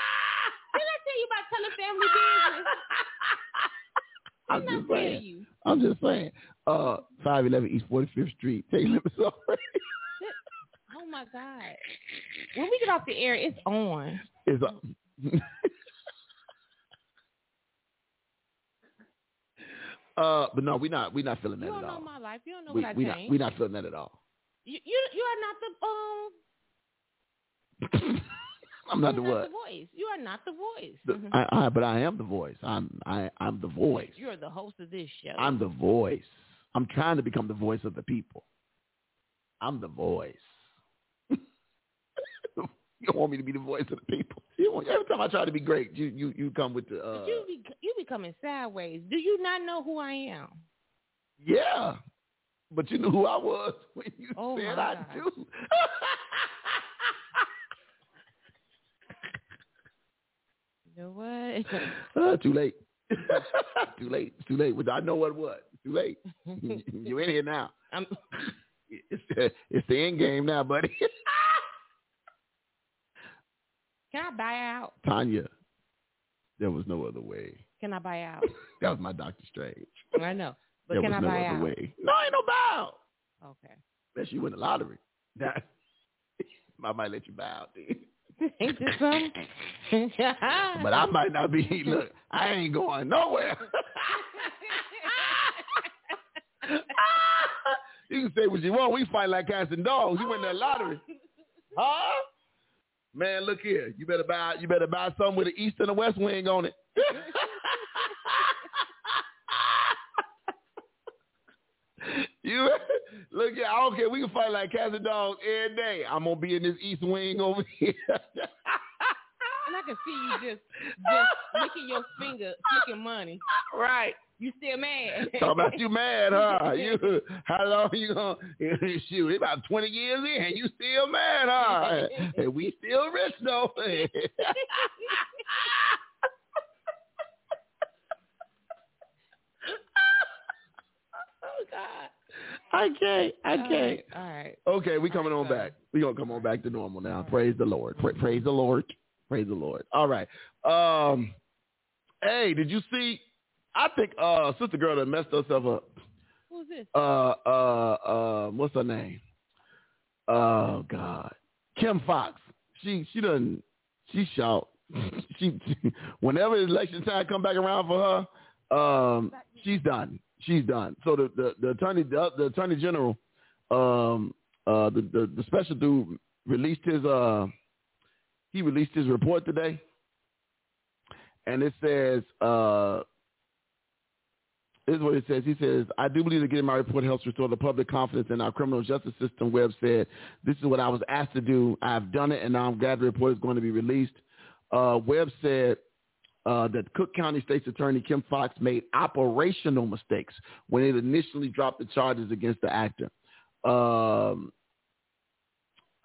Didn't I tell you about telling family business?
I'm
Didn't
just saying.
you?
I'm just saying. Uh, five eleven East Forty Fifth Street. Take limits off.
Oh my God. When we get off the air, it's on.
is uh, uh, but no, we not we not feeling that
You
at
don't know
all.
my life. You don't know
We
what I
we not
changed.
we not feeling that at all.
You, you you are not the um.
I'm not the what?
the voice. You are not the voice.
The-
Mhm.
I, I, but I am the voice. I'm I, I'm the voice.
You're the host of this show.
I'm the voice. I'm trying to become the voice of the people. I'm the voice. you don't want me to be the voice of the people. You want, every time I try to be great, you you you come with the uh,
But you be you becoming sideways. Do you not know who I am?
yeah. But you knew who I was when you
Oh,
said I do.
You know what?
Uh, too late. too late. It's too late. I know what what. It's too late. You're in here now.
I'm,
It's the, it's the end game now, buddy.
can I buy out?
Tanya, there was no other way.
Can I buy out?
That was my Doctor Strange.
I know, but
there
can
was
I
no
buy
other
out?
way. No, ain't no bow.
Okay.
Unless you win the lottery. That, I might let you bow, dude.
Ain't this something?
But I might not be. Look, I ain't going nowhere. you can say what you want. We fight like cats and dogs. You win that lottery, huh? Man, look here. You better buy. You better buy something with an east and a west wing on it. You look here. I don't care. We can fight like cats and dogs every day. I'm gonna be in this east wing over here.
And I can see you just just licking your finger, flicking money.
right.
You still mad?
Talk about you mad, huh? You how long you gonna shoot? It's about twenty years in, you still mad, huh? And we still rich though. oh God. I can't. I
All
can't.
right, All right.
Okay, we coming
All
on
right,
back. We gonna come on back to normal now.
All right.
Praise the Lord. Pra- praise the Lord. Praise the Lord. All right. Um. Hey, did you see? I think uh sister girl that messed herself up.
Who's this?
Uh uh uh. What's her name? Oh God, Kim Foxx. She she doesn't. She shout. she, she whenever election time come back around for her, um, she's done. She's done. So the the, the attorney the, the attorney general, um, uh, the, the the special dude released his uh he released his report today, and it says uh. This is what it says. He says, I do believe that getting my report helps restore the public confidence in our criminal justice system. Webb said, this is what I was asked to do. I've done it, and now I'm glad the report is going to be released. Uh, Webb said uh, that Cook County State's Attorney Kim Foxx made operational mistakes when it initially dropped the charges against the actor. Um,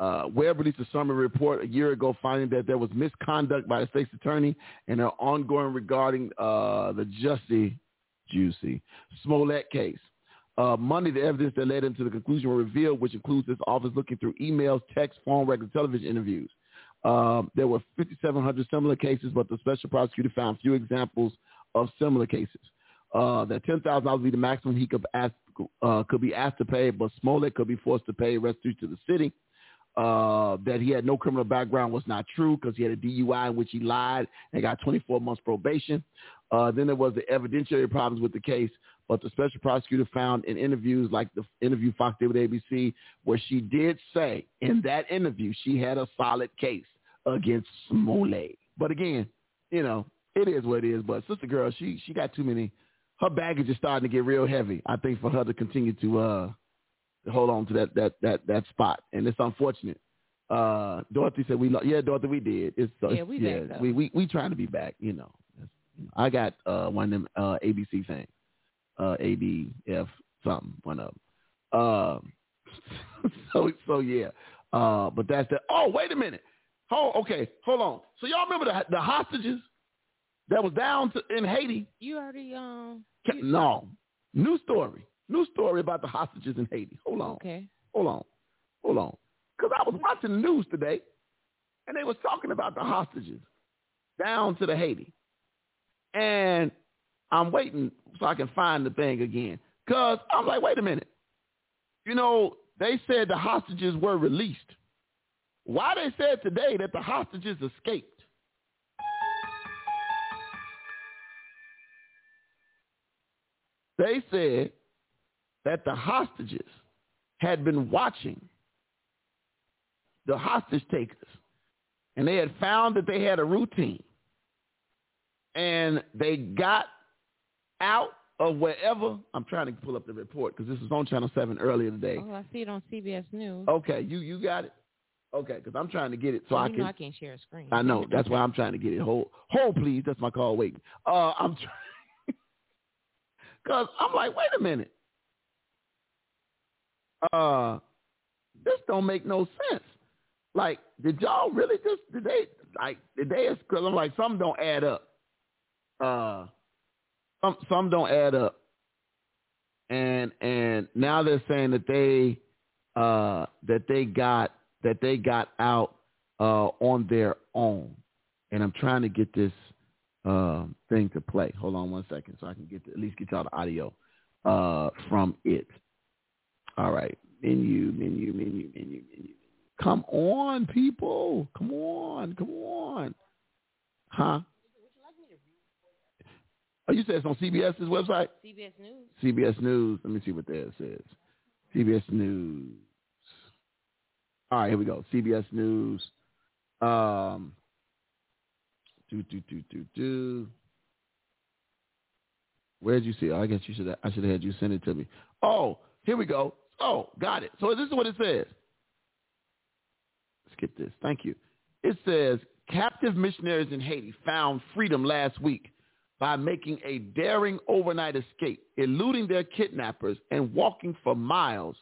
uh, Webb released a summary report a year ago finding that there was misconduct by the state's attorney and are ongoing regarding uh, the Jussie Juicy Smollett case. Uh, Monday, the evidence that led him to the conclusion were revealed, which includes his office looking through emails, text, phone records, television interviews. Um, there were 5,700 similar cases, but the special prosecutor found few examples of similar cases. Uh, that $10,000 would be the maximum he could ask, uh, could be asked to pay, but Smollett could be forced to pay restitution to the city. Uh, that he had no criminal background was not true because he had a DUI in which he lied and got 24 months probation. Uh, then there was the evidentiary problems with the case, but the special prosecutor found in interviews like the interview Foxx did with ABC, where she did say in that interview she had a solid case against Smollett. But again, you know, it is what it is. But sister girl, she she got too many. Her baggage is starting to get real heavy. I think for her to continue to uh to hold on to that that that that spot, and it's unfortunate. Uh, Dorothy said we lo- yeah, Dorothy, we did. It's uh,
Yeah, we back, though.
we we we trying to be back. You know, you know, I got uh one of them uh ABC things, uh ADF something one of them. Um, so so yeah. Uh, but that's the. Oh, wait a minute. Hold okay, hold on. So y'all remember the the hostages that was down to, in Haiti?
You already um.
Ca- No, new story. New story about the hostages in Haiti. Hold on.
Okay.
Hold on. Hold on. Because I was watching the news today, and they was talking about the hostages down to the Haiti. And I'm waiting so I can find the thing again. Because I'm like, wait a minute. You know, they said the hostages were released. Why they said today that the hostages escaped? They said that the hostages had been watching the hostage takers and they had found that they had a routine, and they got out of wherever. I'm trying to pull up the report because this was on Channel Seven earlier today.
Oh, I see it on CBS News.
Okay, you you got it. Okay, because I'm trying to get it so
Oh,
I can.
I can't share a screen.
I know. That's why I'm trying to get it. Hold, hold, please. That's my call. Waiting. Uh, I'm trying because I'm like, wait a minute. Uh, this don't make no sense. Like, did y'all really just did they like did they? Because I'm like, some don't add up. Uh, some some don't add up. And and now they're saying that they uh that they got that they got out uh, on their own. And I'm trying to get this um, thing to play. Hold on one second so I can get to, at least get y'all the audio uh, from it. All right. Menu, menu, menu, menu, menu. Come on, people. Come on. Come on. Huh? Oh, you said it's on CBS's website?
CBS News.
CBS News. Let me see what that says. CBS News. All right, here we go. CBS News. Um, do do do do do. Where did you see? it? I guess you should. Have, I should have had you send it to me. Oh, here we go. Oh, got it. So this is what it says. Skip this. Thank you. It says captive missionaries in Haiti found freedom last week by making a daring overnight escape, eluding their kidnappers and walking for miles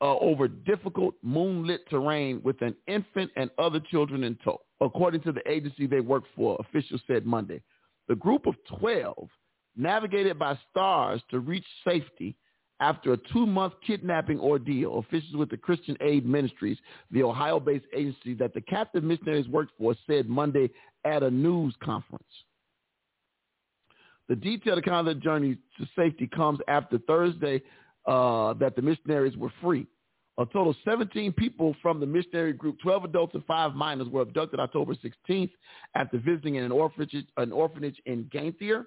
uh, over difficult moonlit terrain with an infant and other children in tow. According to the agency they work for, officials said Monday. The group of 12 navigated by stars to reach safety after a two-month kidnapping ordeal. Officials with the Christian Aid Ministries, the Ohio-based agency that the captive missionaries worked for, said Monday at a news conference. The detailed account of the journey to safety comes after Thursday uh, that the missionaries were free. A total of 17 people from the missionary group, 12 adults and five minors, were abducted October 16th after visiting an orphanage, an orphanage in Ganthier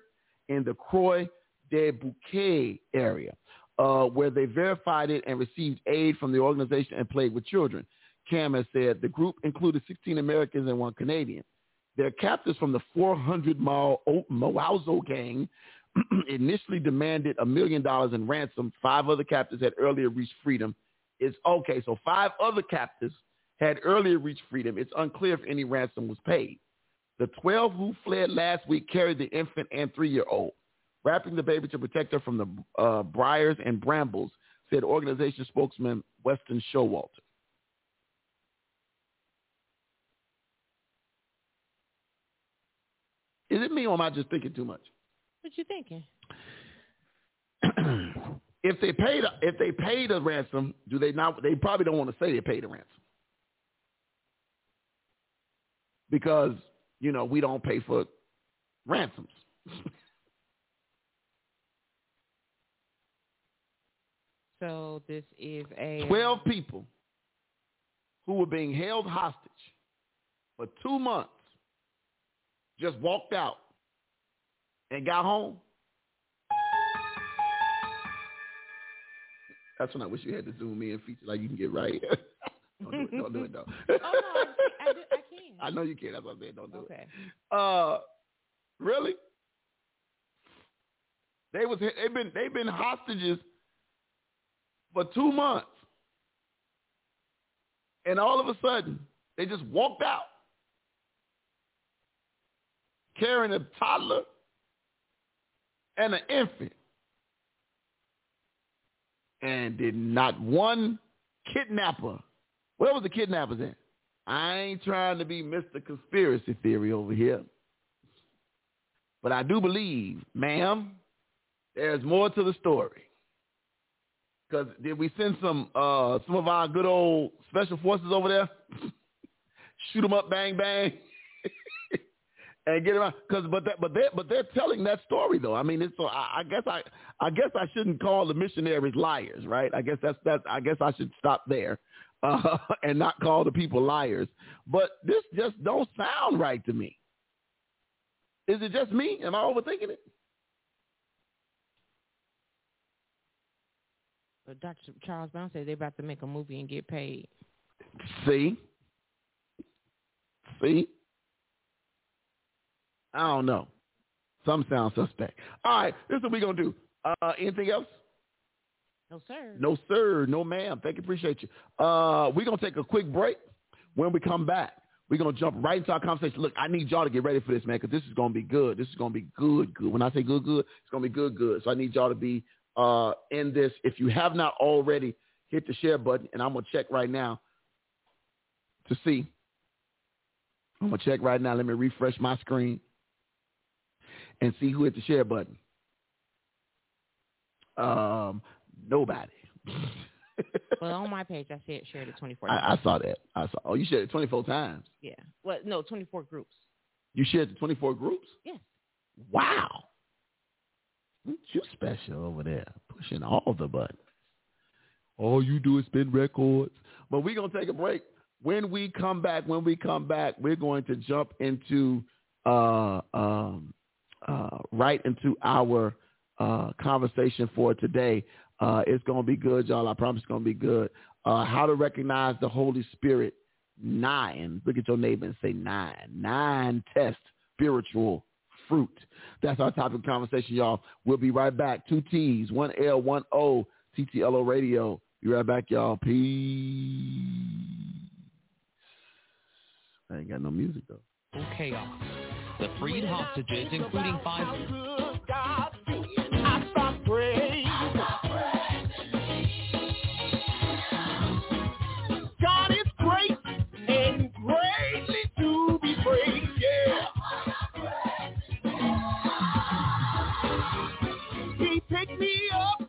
in the Croix de Bouquet area, uh, where they verified it and received aid from the organization and played with children. Cam has said the group included 16 Americans and one Canadian. Their captors from the 400-mile Mawozo gang initially demanded a million dollars in ransom. Five other captors had earlier reached freedom. It's okay. So five other captives had earlier reached freedom. It's unclear if any ransom was paid. The 12 who fled last week carried the infant and three-year-old, wrapping the baby to protect her from the uh, briars and brambles, said organization spokesman Weston Showalter. Is it me or am I just thinking too much?
What you thinking?
if they paid if they paid a ransom, do they not? They probably don't want to say they paid a ransom because you know we don't pay for ransoms.
So this is a
Twelve people who were being held hostage for two months just walked out and got home. That's when I wish you had the zoom in feature like you can get right. don't do it. Don't do it though.
Oh no, I, I, do- I can.
I know you can. That's what I'm saying. Don't do it.
Okay.
Uh, really? They was they've been they've been hostages for two months, and all of a sudden they just walked out carrying a toddler and an infant, and did not one kidnapper. Where was the kidnappers at? I ain't trying to be Mr. Conspiracy Theory over here. But I do believe, ma'am, there's more to the story. Because did we send some uh, some of our good old special forces over there? Shoot them up, bang, bang, and get around. Because but that, but they but they're telling that story though. I mean, it's so I, I guess I I guess I shouldn't call the missionaries liars, right? I guess that's that's I guess I should stop there uh, and not call the people liars. But this just don't sound right to me. Is it just me? Am I overthinking it?
But Dr. Charles Brown said they're about to make a movie and get paid.
See? See? I don't know. Some sound suspect. All right, this is what we're gonna do. Uh, anything else?
No, sir.
No, sir. No, ma'am. Thank you. Appreciate you. Uh, we're going to take a quick break. When we come back, we're going to jump right into our conversation. Look, I need y'all to get ready for this, man, because this is going to be good. This is going to be good, good. When I say good, good, it's going to be good, good. So I need y'all to be uh, in this. If you have not already, hit the share button, and I'm going to check right now to see. I'm going to check right now. Let me refresh my screen and see who hit the share button. Um, nobody.
Well, on my page, I said shared it 24
I,
times.
I saw that. I saw. Oh, you shared it 24 times.
Yeah. Well, no, 24 groups.
You shared the 24 groups.
Yes.
Wow. Aren't you special over there, pushing all the buttons. All you do is spin records. But we're gonna take a break. When we come back, when we come back, we're going to jump into uh, um, uh, right into our uh, conversation for today. Uh, it's going to be good, y'all. I promise it's going to be good. Uh, how to recognize the Holy Spirit. Nine. Look at your neighbor and say nine. Nine test spiritual fruit. That's our topic of conversation, y'all. We'll be right back. Two T's, one L, one O, TTLO Radio. Be right back, y'all. Peace. I ain't got no music, though.
chaos. The freed hostages, including five
I. God is great and greatly to be praised. Yeah. He picked me up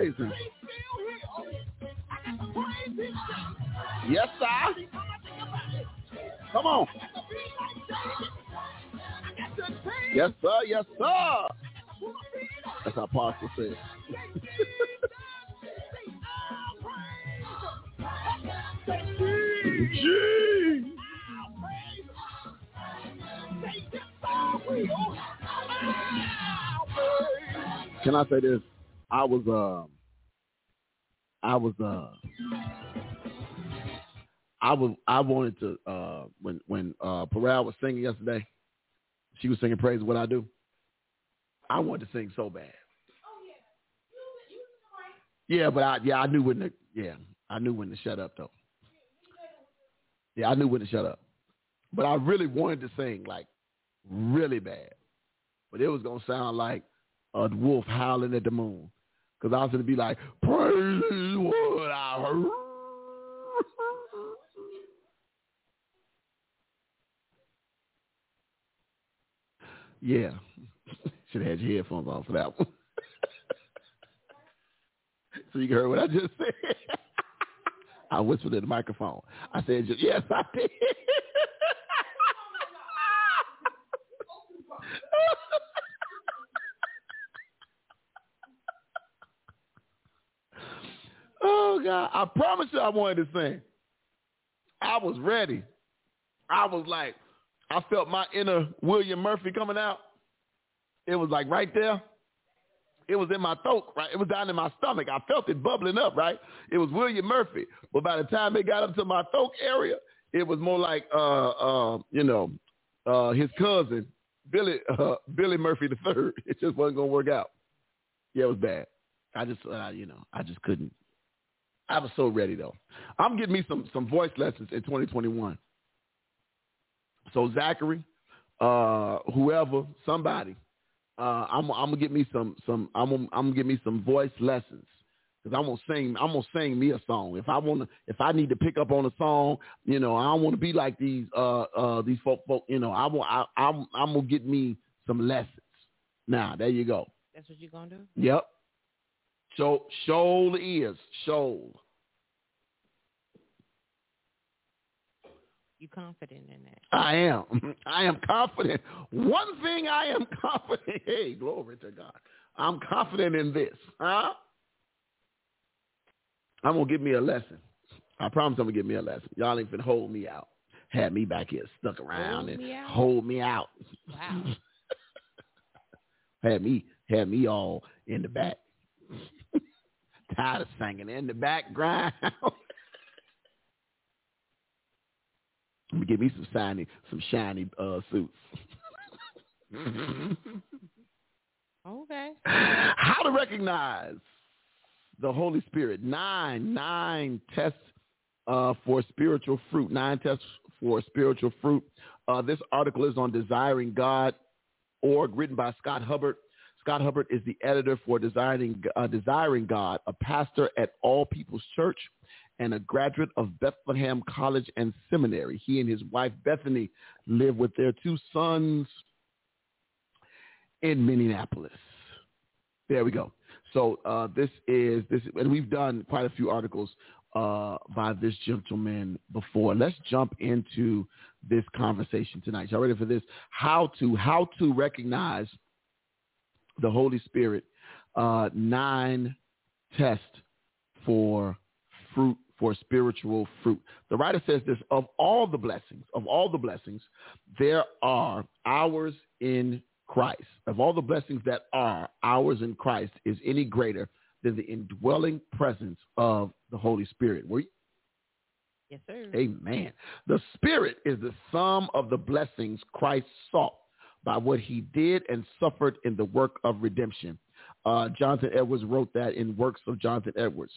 David. I got to praise
Yes, sir. Yes, sir. That's how Apostle said. Can I say this? I was uh I was uh I was I wanted to uh when when uh Peral was singing yesterday, She was singing praise what I do. I wanted to sing so bad. Oh yeah, but I yeah I knew when to yeah I knew when to shut up though. Yeah, I knew when to shut up. But I really wanted to sing like really bad. But it was gonna sound like a wolf howling at the moon. Cause I was gonna be like, praise what I heard. Yeah. Should have had your headphones on for that one. so you heard what I just said. I whispered in the microphone. I said, yes, I did. God! I promise you, I wanted to sing. I was ready. I was like, I felt my inner William Murphy coming out. It was like right there. It was in my throat, right? It was down in my stomach. I felt it bubbling up, right? It was William Murphy. But by the time it got up to my throat area, it was more like, uh, uh, you know, uh, his cousin, Billy, uh, Billy Murphy the third. It just wasn't gonna work out. Yeah, it was bad. I just, uh, you know, I just couldn't. I was so ready though. I'm getting me some some voice lessons in 2021. So Zachary, uh, whoever, somebody, uh, I'm, I'm gonna get me some some I'm gonna, I'm gonna get me some voice lessons because I'm gonna sing I'm gonna sing me a song. If I wanna if I need to pick up on a song, you know, I don't want to be like these uh uh these folk folk. You know, I want I, I'm I'm gonna get me some lessons. Now there you go.
That's what you're gonna do.
Yep. Show shoal is shoal.
You confident in that?
I am. I am confident. One thing I am confident. Hey, glory to God. I'm confident in this. Huh? I'm gonna give me a lesson. I promise I'm gonna give me a lesson. Y'all ain't finna hold me out. Had me back here stuck around
Hold
and
me
hold me out.
Wow.
had me had me all in the back. Tired of singing in the background. Let me Give me some shiny, some shiny uh, suits.
Okay.
How to recognize the Holy Spirit? Nine, nine tests uh, for spiritual fruit. Nine tests for spiritual fruit. Uh, this article is on Desiring God org, written by Scott Hubbard. Scott Hubbard is the editor for Desiring, uh, Desiring God, a pastor at All People's Church and a graduate of Bethlehem College and Seminary. He and his wife Bethany live with their two sons in Minneapolis. There we go. So uh, this is this, and we've done quite a few articles uh, by this gentleman before. Let's jump into this conversation tonight. Y'all ready for this? How to how to recognize the Holy Spirit? Uh, nine tests for fruit for spiritual fruit. The writer says this: of all the blessings, of all the blessings, there are ours in Christ. Of all the blessings that are ours in Christ, is any greater than the indwelling presence of the Holy Spirit? Were you?
Yes, sir.
Amen. The Spirit is the sum of the blessings Christ sought by what he did and suffered in the work of redemption. Uh, Jonathan Edwards wrote that in Works of Jonathan Edwards,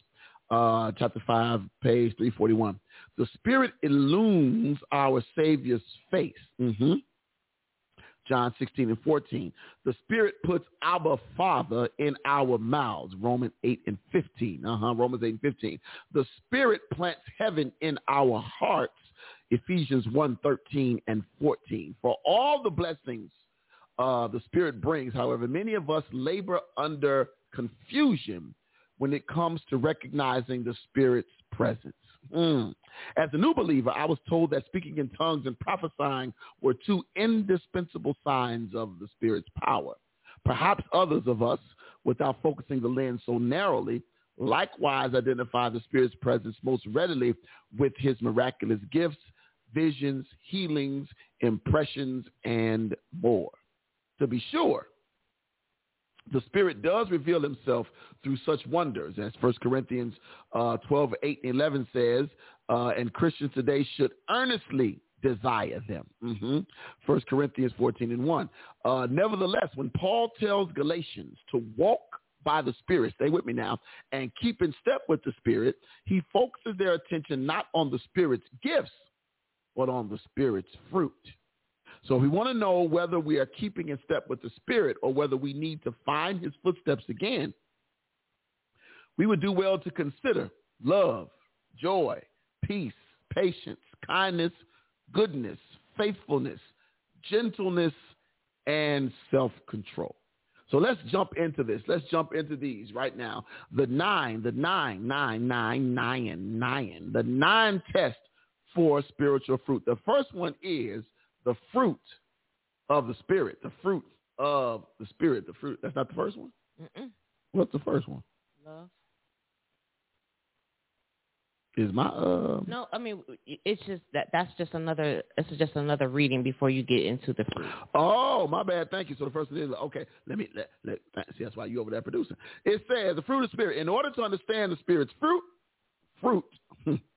uh, chapter 5, page 341. The Spirit illumes our Savior's face. hmm John 16 and 14. The Spirit puts Abba Father in our mouths. Romans 8 and 15. Uh-huh. Romans 8 and 15. The Spirit plants heaven in our hearts. Ephesians 1, 13 and 14. For all the blessings uh, the Spirit brings, however, many of us labor under confusion when it comes to recognizing the Spirit's presence. Mm. As a new believer, I was told that speaking in tongues and prophesying were two indispensable signs of the Spirit's power. Perhaps others of us, without focusing the lens so narrowly, likewise identify the Spirit's presence most readily with his miraculous gifts, visions, healings, impressions, and more. To be sure, the Spirit does reveal himself through such wonders, as 1 Corinthians uh, 12, 8, and 11 says, uh, and Christians today should earnestly desire them. hmm 1 Corinthians 14 and 1. Uh, nevertheless, when Paul tells Galatians to walk by the Spirit, stay with me now, and keep in step with the Spirit, he focuses their attention not on the Spirit's gifts, but on the Spirit's fruit. So if we want to know whether we are keeping in step with the Spirit or whether we need to find his footsteps again, we would do well to consider love, joy, peace, patience, kindness, goodness, faithfulness, gentleness, and self-control. So let's jump into this. Let's jump into these right now. The nine, the nine, nine, nine, nine, nine, the nine tests for spiritual fruit. The first one is the fruit of the spirit, the fruit of the spirit, the fruit. That's not the first one.
Mm-mm.
What's the first one?
Love.
Is my uh
No, I mean it's just that that's just another. This is just another reading before you get into the fruit.
Oh, my bad. Thank you. So the first one is okay. Let me let, let see. That's why you over there producing. It says the fruit of the spirit. In order to understand the spirit's fruit, fruit.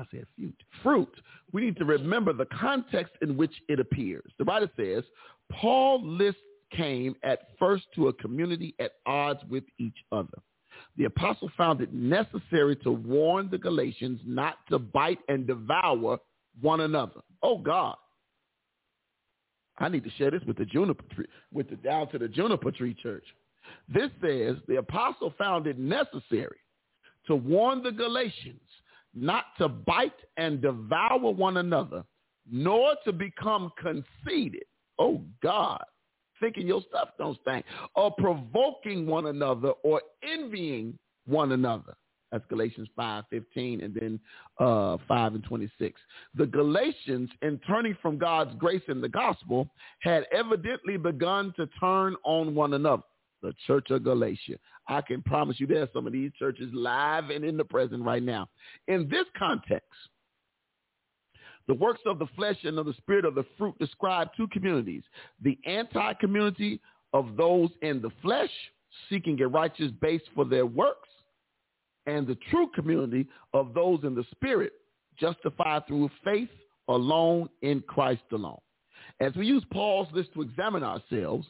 I said fruit. Fruit. We need to remember the context in which it appears. The writer says Paul list came at first to a community at odds with each other. The apostle found it necessary to warn the Galatians not to bite and devour one another. Oh God. I need to share this with the juniper tree, with the down to the juniper tree church. This says the apostle found it necessary to warn the Galatians not to bite and devour one another, nor to become conceited. Oh God, thinking your stuff don't stink, or provoking one another or envying one another. That's Galatians 5, 15, and then uh, 5 and 26. The Galatians, in turning from God's grace in the gospel, had evidently begun to turn on one another. The church of Galatia. I can promise you there's some of these churches live and in the present right now. In this context, the works of the flesh and of the spirit of the fruit describe two communities. The anti-community of those in the flesh seeking a righteous base for their works and the true community of those in the spirit justified through faith alone in Christ alone. As we use Paul's list to examine ourselves,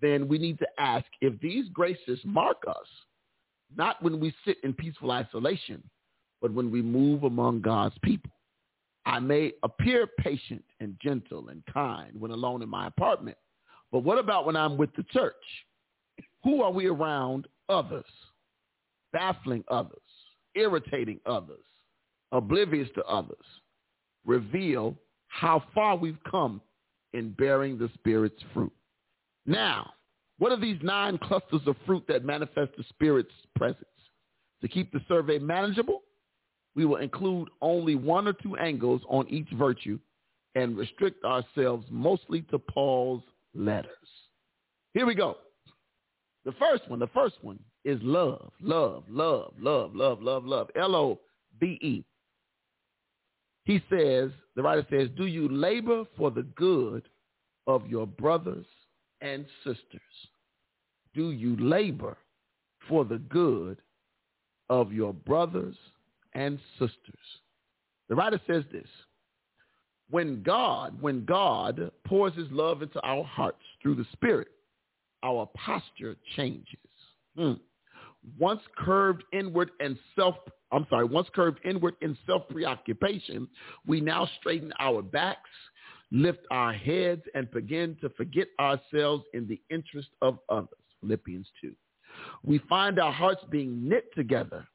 then we need to ask if these graces mark us, not when we sit in peaceful isolation, but when we move among God's people. I may appear patient and gentle and kind when alone in my apartment, but what about when I'm with the church? Who are we around? Others, baffling others, irritating others, oblivious to others. Reveal how far we've come in bearing the Spirit's fruit. Now, what are these nine clusters of fruit that manifest the Spirit's presence? To keep the survey manageable, we will include only one or two angles on each virtue and restrict ourselves mostly to Paul's letters. Here we go. The first one, the first one is love, love, love, love, love, love, love. L-O-V-E. He says, the writer says, do you labor for the good of your brothers and sisters? Do you labor for the good of your brothers and sisters? The writer says this. When God, when God pours his love into our hearts through the Spirit, our posture changes. Hmm. Once curved inward and self, I'm sorry, once curved inward in self-preoccupation, we now straighten our backs, lift our heads, and begin to forget ourselves in the interest of others. Philippians 2. We find our hearts being knit together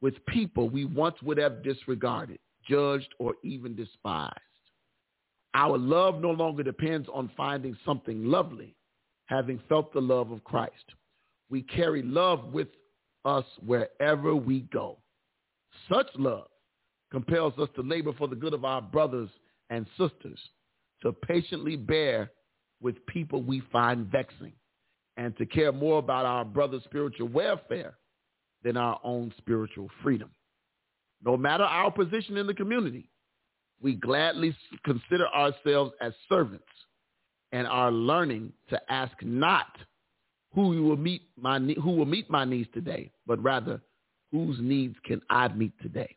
with people we once would have disregarded, judged, or even despised. Our love no longer depends on finding something lovely, having felt the love of Christ. We carry love with us wherever we go. Such love compels us to labor for the good of our brothers and sisters, to patiently bear with people we find vexing, and to care more about our brother's spiritual welfare than our own spiritual freedom. No matter our position in the community, we gladly consider ourselves as servants and are learning to ask not who will meet my who will meet my needs today, but rather whose needs can I meet today.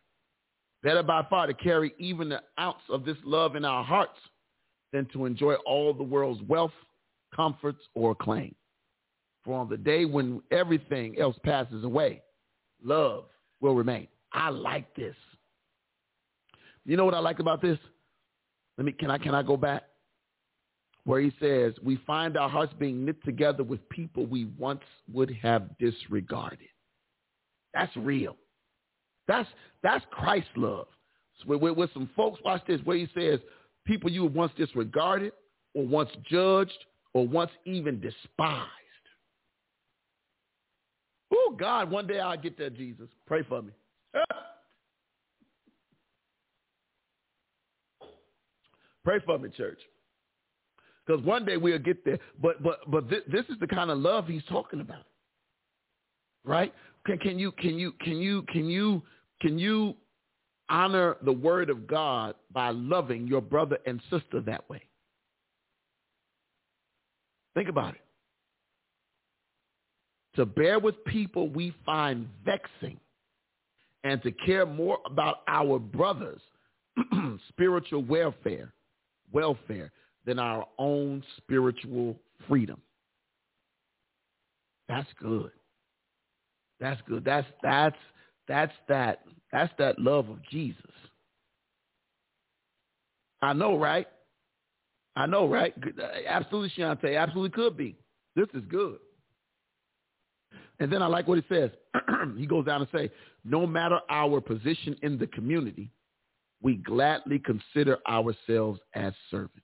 Better by far to carry even an ounce of this love in our hearts than to enjoy all the world's wealth, comforts, or acclaim. For on the day when everything else passes away, love will remain. I like this. You know what I like about this? Let me can I can I go back? Where he says, We find our hearts being knit together with people we once would have disregarded. That's real. That's that's Christ love. So with, with, with some folks, watch this, where he says, people you once disregarded or once judged or once even despised. Oh God, one day I'll get there, Jesus. Pray for me. Pray for me, church. Because one day we'll get there. But but but th- this is the kind of love he's talking about. Right? Can, can you can you can you can you can you honor the word of God by loving your brother and sister that way? Think about it. To bear with people we find vexing and to care more about our brothers' spiritual welfare, welfare than our own spiritual freedom. That's good. That's good. That's that's that's that that's that love of Jesus. I know, right? I know, right? Uh, absolutely, Shante. Absolutely could be. This is good. And then I like what he says. he goes down and say, no matter our position in the community, we gladly consider ourselves as servants.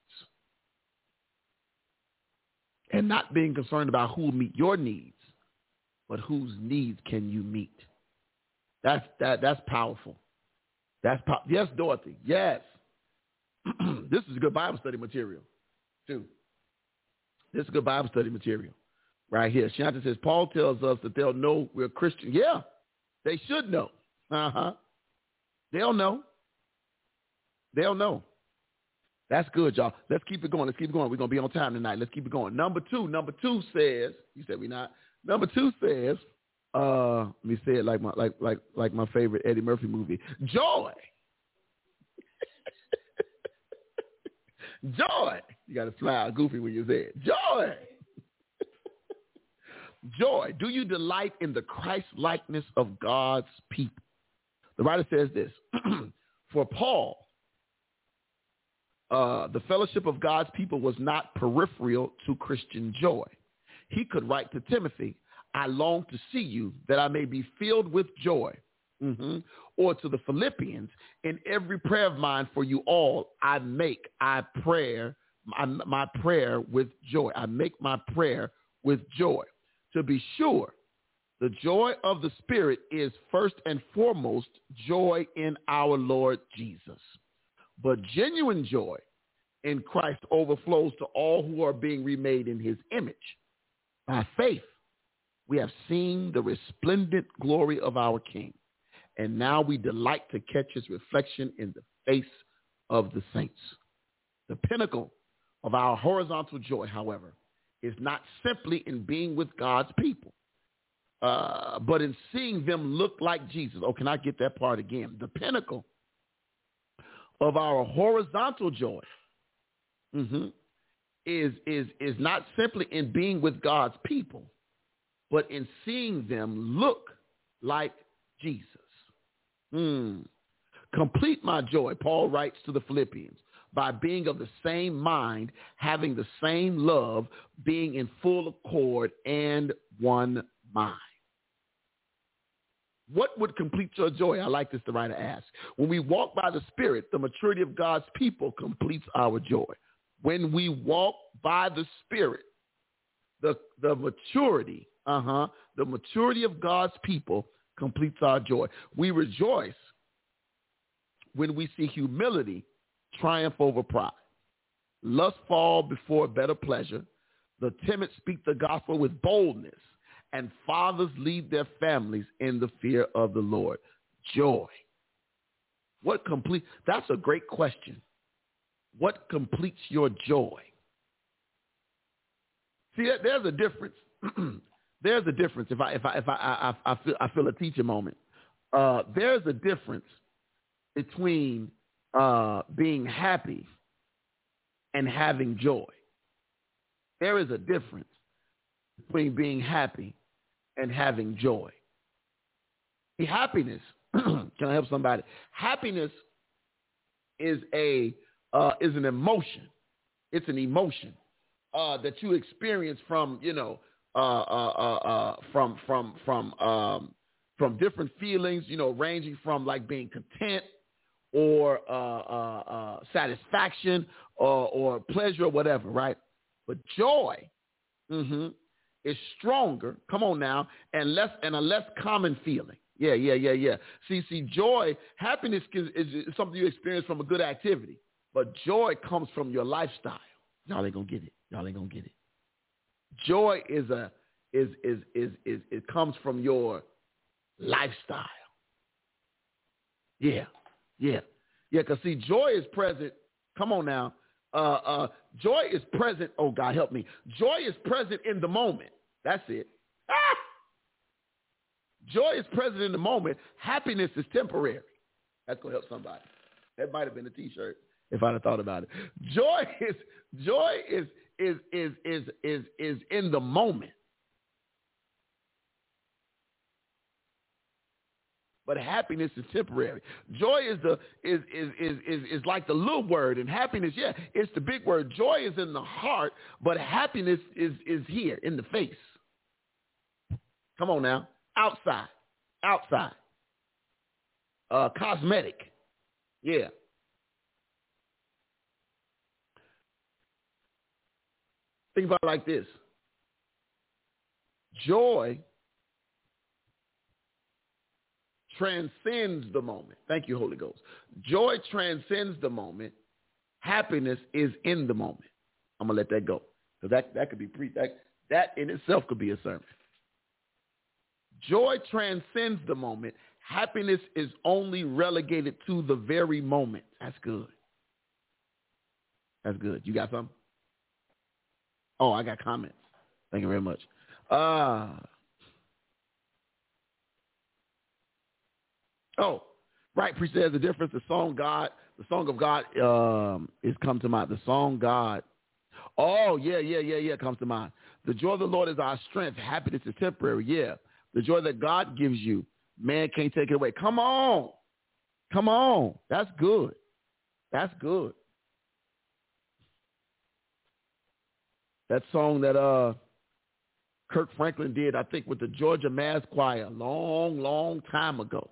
And not being concerned about who will meet your needs, but whose needs can you meet? That's that that's powerful. That's po- yes, Dorothy. Yes. this is good Bible study material, too. This is good Bible study material right here. Shanta says, Paul tells us that they'll know we're Christian. Yeah, they should know. Uh-huh. They'll know. They'll know. That's good, y'all. Let's keep it going. Let's keep it going. We're going to be on time tonight. Let's keep it going. Number two. Number two says, you said we not. Number two says, uh, let me say it like my like like like my favorite Eddie Murphy movie. Joy. Joy. You got to smile goofy when you say it. Joy. Joy. Do you delight in the Christ likeness of God's people? The writer says this. For Paul, uh, the fellowship of God's people was not peripheral to Christian joy. He could write to Timothy, I long to see you that I may be filled with joy. Mm-hmm. Or to the Philippians, in every prayer of mine for you all, I make I prayer my, my prayer with joy. I make my prayer with joy. To be sure, the joy of the Spirit is first and foremost joy in our Lord Jesus. But genuine joy in Christ overflows to all who are being remade in his image. By faith, we have seen the resplendent glory of our King, and now we delight to catch his reflection in the face of the saints. The pinnacle of our horizontal joy, however, is not simply in being with God's people, uh, but in seeing them look like Jesus. Oh, can I get that part again? The pinnacle of our horizontal joy mm-hmm, is, is, is not simply in being with God's people, but in seeing them look like Jesus. Mm. Complete my joy, Paul writes to the Philippians, by being of the same mind, having the same love, being in full accord and one mind. What would complete your joy? I like this the writer asks. When we walk by the Spirit, the maturity of God's people completes our joy. When we walk by the Spirit, the, the maturity, uh-huh, the maturity of God's people completes our joy. We rejoice when we see humility triumph over pride. Lust fall before better pleasure. The timid speak the gospel with boldness, and fathers lead their families in the fear of the Lord. Joy. What complete? That's a great question. What completes your joy? See, there's a difference. there's a difference. If I if I if I I, I feel I feel a teacher moment. Uh, there's a difference between uh, being happy and having joy. There is a difference between being happy and having joy. The happiness, can I help somebody? Happiness is a uh, is an emotion. It's an emotion uh, that you experience from you know uh, uh, uh, uh, from from from um, from different feelings. You know, ranging from like being content or uh, uh, uh, satisfaction or, or pleasure or whatever, right? But joy mm-hmm, is stronger. Come on now, and less and a less common feeling. Yeah, yeah, yeah, yeah. See, see, joy, happiness is, is something you experience from a good activity, but joy comes from your lifestyle. Y'all ain't gonna get it. Y'all ain't gonna get it. Joy is a is is is is it comes from your lifestyle. Yeah, yeah, yeah. Cause see, joy is present. Come on now. Uh, uh, joy is present. Oh God, help me. Joy is present in the moment. That's it. Ah! Joy is present in the moment. Happiness is temporary. That's gonna help somebody. That might have been a T-shirt if I'd have thought about it. Joy is joy is is is is is is in the moment. But happiness is temporary. Joy is the is is is is, is like the little word, and happiness, yeah, it's the big word. Joy is in the heart, but happiness is is here in the face. Come on now, outside, outside, uh, cosmetic, yeah. Think about it like this. Joy transcends the moment. Thank you, Holy Ghost. Joy transcends the moment. Happiness is in the moment. I'm gonna let that go because that that could be pre that that in itself could be a sermon. Joy transcends the moment. Happiness is only relegated to the very moment. That's good. That's good. You got something? Oh, I got comments. Thank you very much. Uh, oh, right. Priest says the difference. The song God, the song of God um, is come to mind. The song God. Oh, yeah, yeah, yeah, yeah, comes to mind. The joy of the Lord is our strength. Happiness is temporary. Yeah. The joy that God gives you, man can't take it away. Come on. Come on. That's good. That's good. That song that uh Kirk Franklin did, I think, with the Georgia Mass Choir a long, long time ago.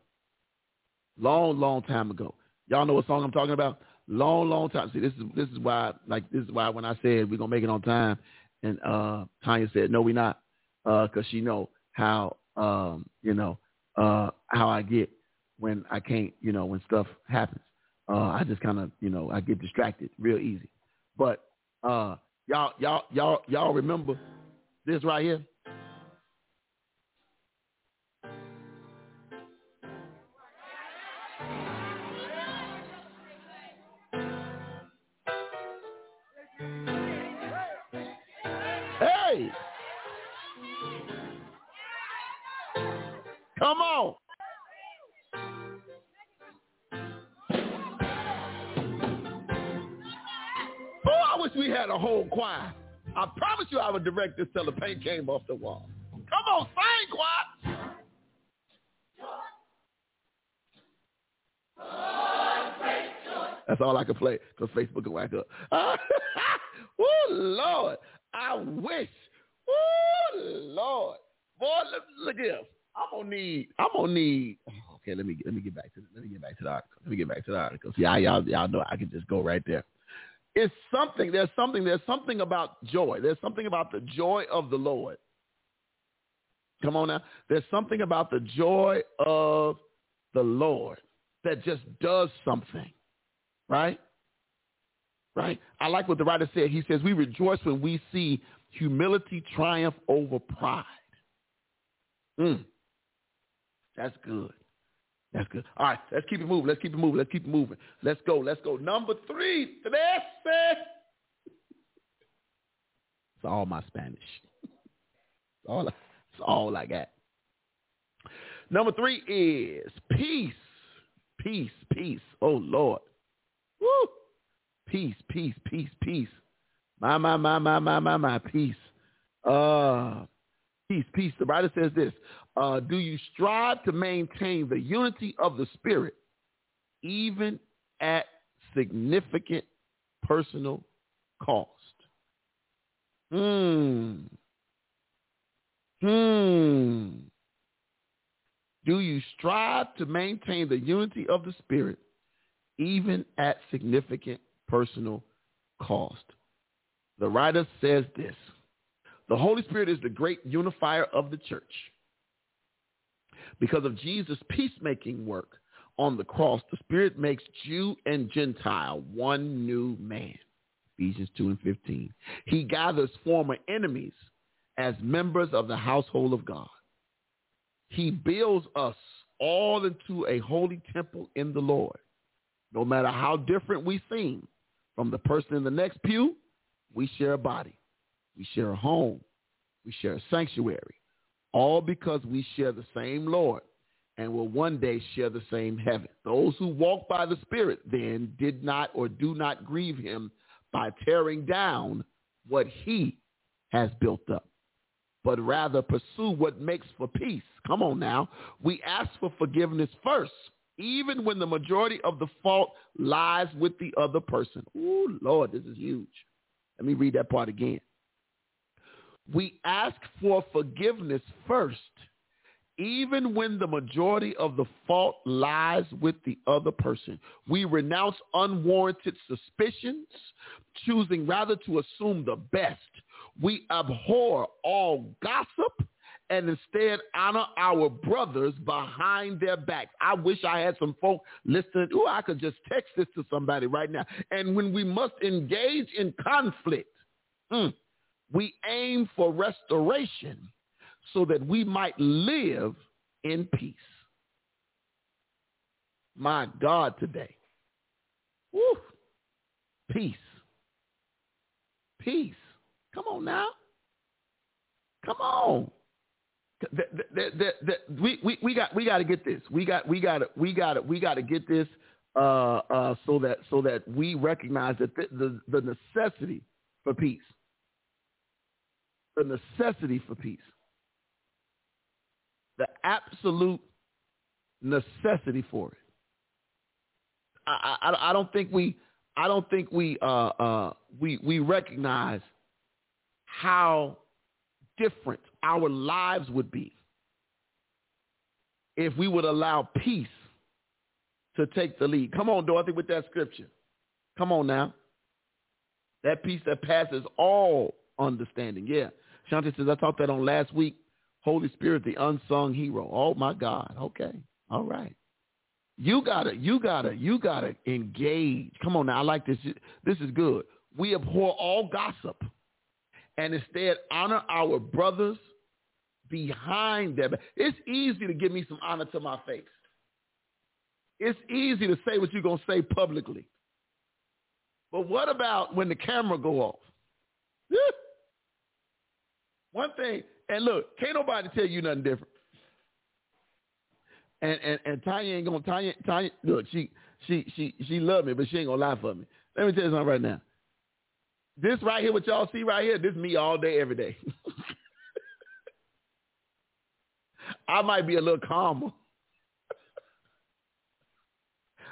Long, long time ago. Y'all know what song I'm talking about? Long, long time. See, this is this is why like this is why when I said we're gonna make it on time, and uh Tanya said no, we not, uh, cause she know how um you know uh how I get when I can't you know when stuff happens. Uh, I just kind of you know I get distracted real easy, but uh Y'all, y'all, y'all, y'all remember this right here? We had a whole choir. I promise you I would direct this till the paint came off the wall. Come on, sing, choir. That's all I can play because Facebook will whack up. oh, Lord. I wish. Oh, Lord. Boy, look, look here. I'm gonna need. I'm gonna need. Okay, let me let me get back to let me get back to the article. Let me get back to the article. See, y'all y'all know I can just go right there. It's something. There's something. There's something about joy. There's something about the joy of the Lord. Come on now. There's something about the joy of the Lord that just does something. Right? Right? I like what the writer said. He says, we rejoice when we see humility triumph over pride. Mm. That's good. That's good. All right, let's keep it moving. Let's keep it moving. Let's keep it moving. Let's go. Let's go. Number three. It's all my Spanish. It's all, it's all I got. Number three is peace. peace, peace. Oh Lord. Woo. Peace, peace, peace, peace. My, my, my, my, my, my, my, peace. Uh, peace, peace. The writer says this. Uh, do you strive to maintain the unity of the spirit even at significant personal cost? Hmm. Hmm. Do you strive to maintain the unity of the Spirit even at significant personal cost? The writer says this. The Holy Spirit is the great unifier of the church. Because of Jesus' peacemaking work on the cross, the Spirit makes Jew and Gentile one new man. Ephesians 2 and 15. He gathers former enemies as members of the household of God. He builds us all into a holy temple in the Lord. No matter how different we seem from the person in the next pew, we share a body. We share a home. We share a sanctuary. All because we share the same Lord and will one day share the same heaven. Those who walk by the Spirit then did not or do not grieve him by tearing down what he has built up but rather pursue what makes for peace. Come on now. We ask for forgiveness first, even when the majority of the fault lies with the other person. Ooh, Lord, this is huge. Let me read that part again. We ask for forgiveness first, even when the majority of the fault lies with the other person. We renounce unwarranted suspicions, choosing rather to assume the best we abhor all gossip and instead honor our brothers behind their backs. I wish I had some folk listening. Oh, I could just text this to somebody right now. And when we must engage in conflict, mm, we aim for restoration so that we might live in peace. My God, today. Woo. Peace. Peace. Come on now. Come on. We, we, we got we got to get this. We got we got we got we got to get this uh, uh, so that so that we recognize that the the necessity for peace. The necessity for peace. The absolute necessity for it. I, I, I don't think we I don't think we uh, uh, we we recognize how different our lives would be if we would allow peace to take the lead. Come on, Dorothy, with that scripture. Come on now. That peace that passes all understanding. Yeah. Shanti says, I taught that on last week. Holy Spirit, the unsung hero. Oh my God. Okay. All right. You gotta, you gotta, you gotta engage. Come on now. I like this. This is good. We abhor all gossip and instead honor our brothers behind them. It's easy to give me some honor to my face. It's easy to say what you're going to say publicly. But what about when the camera go off? One thing, and look, can't nobody tell you nothing different. And and and Tanya ain't gonna Tanya Tanya look, she she she she love me, but she ain't gonna lie for me. Let me tell you something right now. This right here, what y'all see right here, this me all day, every day. I might be a little calmer.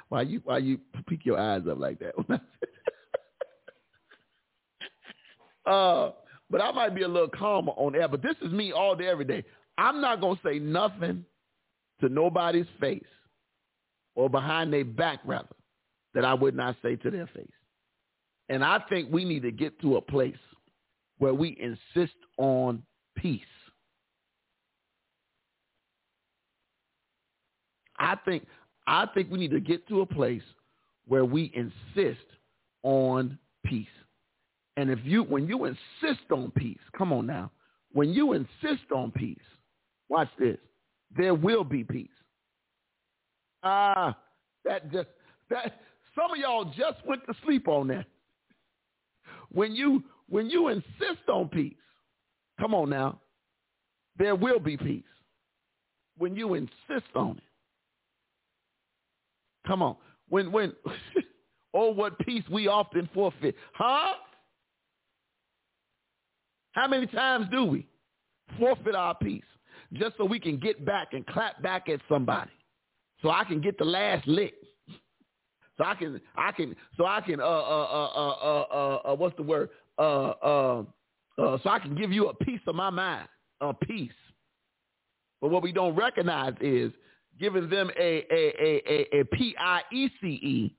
why you why you peek your eyes up like that? uh, but I might be a little calmer on air. But this is me all day, every day. I'm not gonna say nothing to nobody's face or behind their back, rather, that I would not say to their face. And I think we need to get to a place where we insist on peace. I think I think we need to get to a place where we insist on peace. And if you when you insist on peace, come on now. When you insist on peace, watch this. There will be peace. Ah, that just that some of y'all just went to sleep on that. When you when you insist on peace, come on now, there will be peace. When you insist on it. Come on. When when oh what peace we often forfeit. Huh? How many times do we forfeit our peace just so we can get back and clap back at somebody? So I can get the last lick. So I can I can so I can uh uh uh uh uh, uh, uh what's the word? Uh uh uh so I can give you a piece of my mind. A piece. But what we don't recognize is giving them a a a a, a P I E C E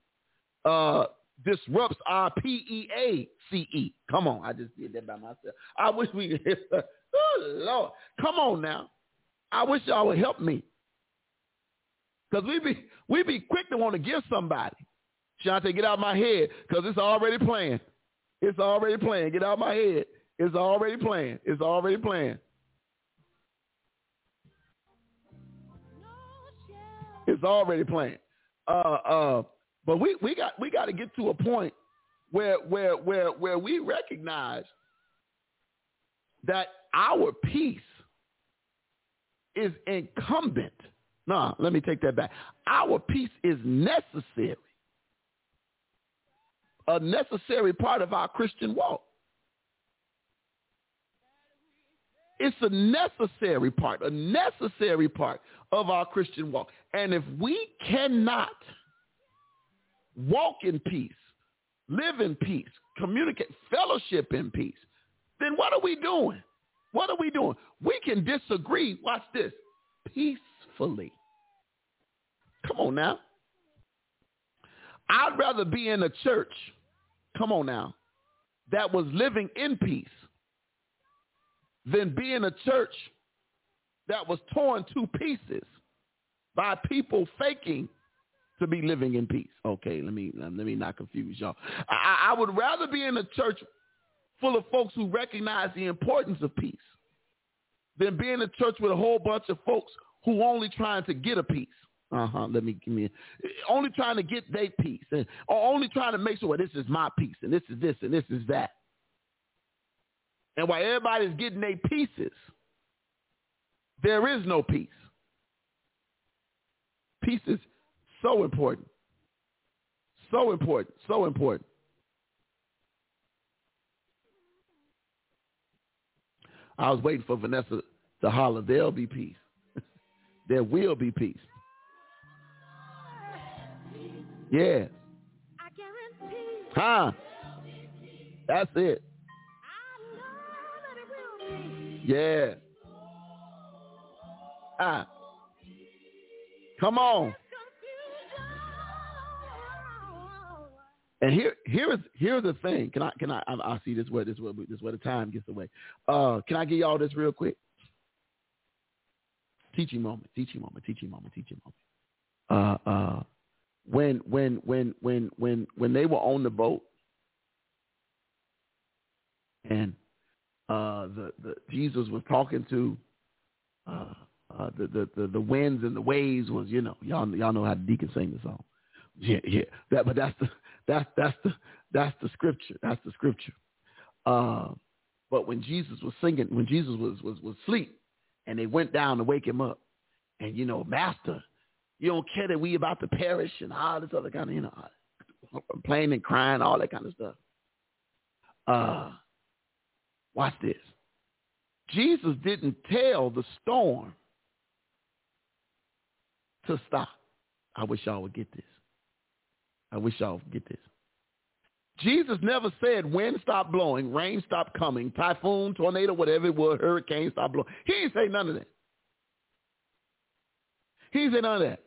uh disrupts our P E A C E. Come on, I just did that by myself. I wish we oh Lord. Come on now. I wish y'all would help me. Because we be we be quick to want to give somebody. Shante, get out of my head because it's already playing. It's already playing. Get out of my head. It's already playing. It's already playing. It's already playing. Uh, uh, but we, we got we got to get to a point where where where where we recognize that our peace is incumbent. No, let me take that back. Our peace is necessary. A necessary part of our Christian walk. It's a necessary part, a necessary part of our Christian walk. And if we cannot walk in peace, live in peace, communicate, fellowship in peace, then what are we doing? What are we doing? We can disagree, watch this, peacefully. Come on now. I'd rather be in a church, come on now, that was living in peace than be in a church that was torn to pieces by people faking to be living in peace. Okay, let me let me not confuse y'all. I, I would rather be in a church full of folks who recognize the importance of peace than be in a church with a whole bunch of folks who only trying to get a peace. Uh-huh. Let me give me only trying to get their peace and or only trying to make sure well, this is my peace and this is this and this is that. And while everybody's getting their pieces, there is no peace. Peace is so important. So important. So important. I was waiting for Vanessa to holler, there'll be peace. there will be peace. Yeah. Huh? That's it. Yeah. Ah. Come on. And here, here is here's the thing. Can I can I I see this where this where this where the time gets away. Uh, can I give y'all this real quick? Teaching moment, teaching moment, teaching moment, teaching moment. Uh, uh, when when when when when when they were on the boat, and uh, the the Jesus was talking to uh, uh, the, the the the winds and the waves was you know y'all y'all know how the deacon sing the song. Yeah, yeah. That but that's the that's that's the that's the scripture. That's the scripture. Uh, but when Jesus was singing, when Jesus was was was asleep, and they went down to wake him up, and you know, Master, you don't care that we about to perish and all this other kind of you know, playing and crying, all that kind of stuff. Uh, watch this. Jesus didn't tell the storm to stop. I wish y'all would get this. I wish y'all get this. Jesus never said wind stop blowing, rain stop coming, typhoon, tornado, whatever it was, hurricane stop blowing. He didn't say none of that. He didn't say none of that.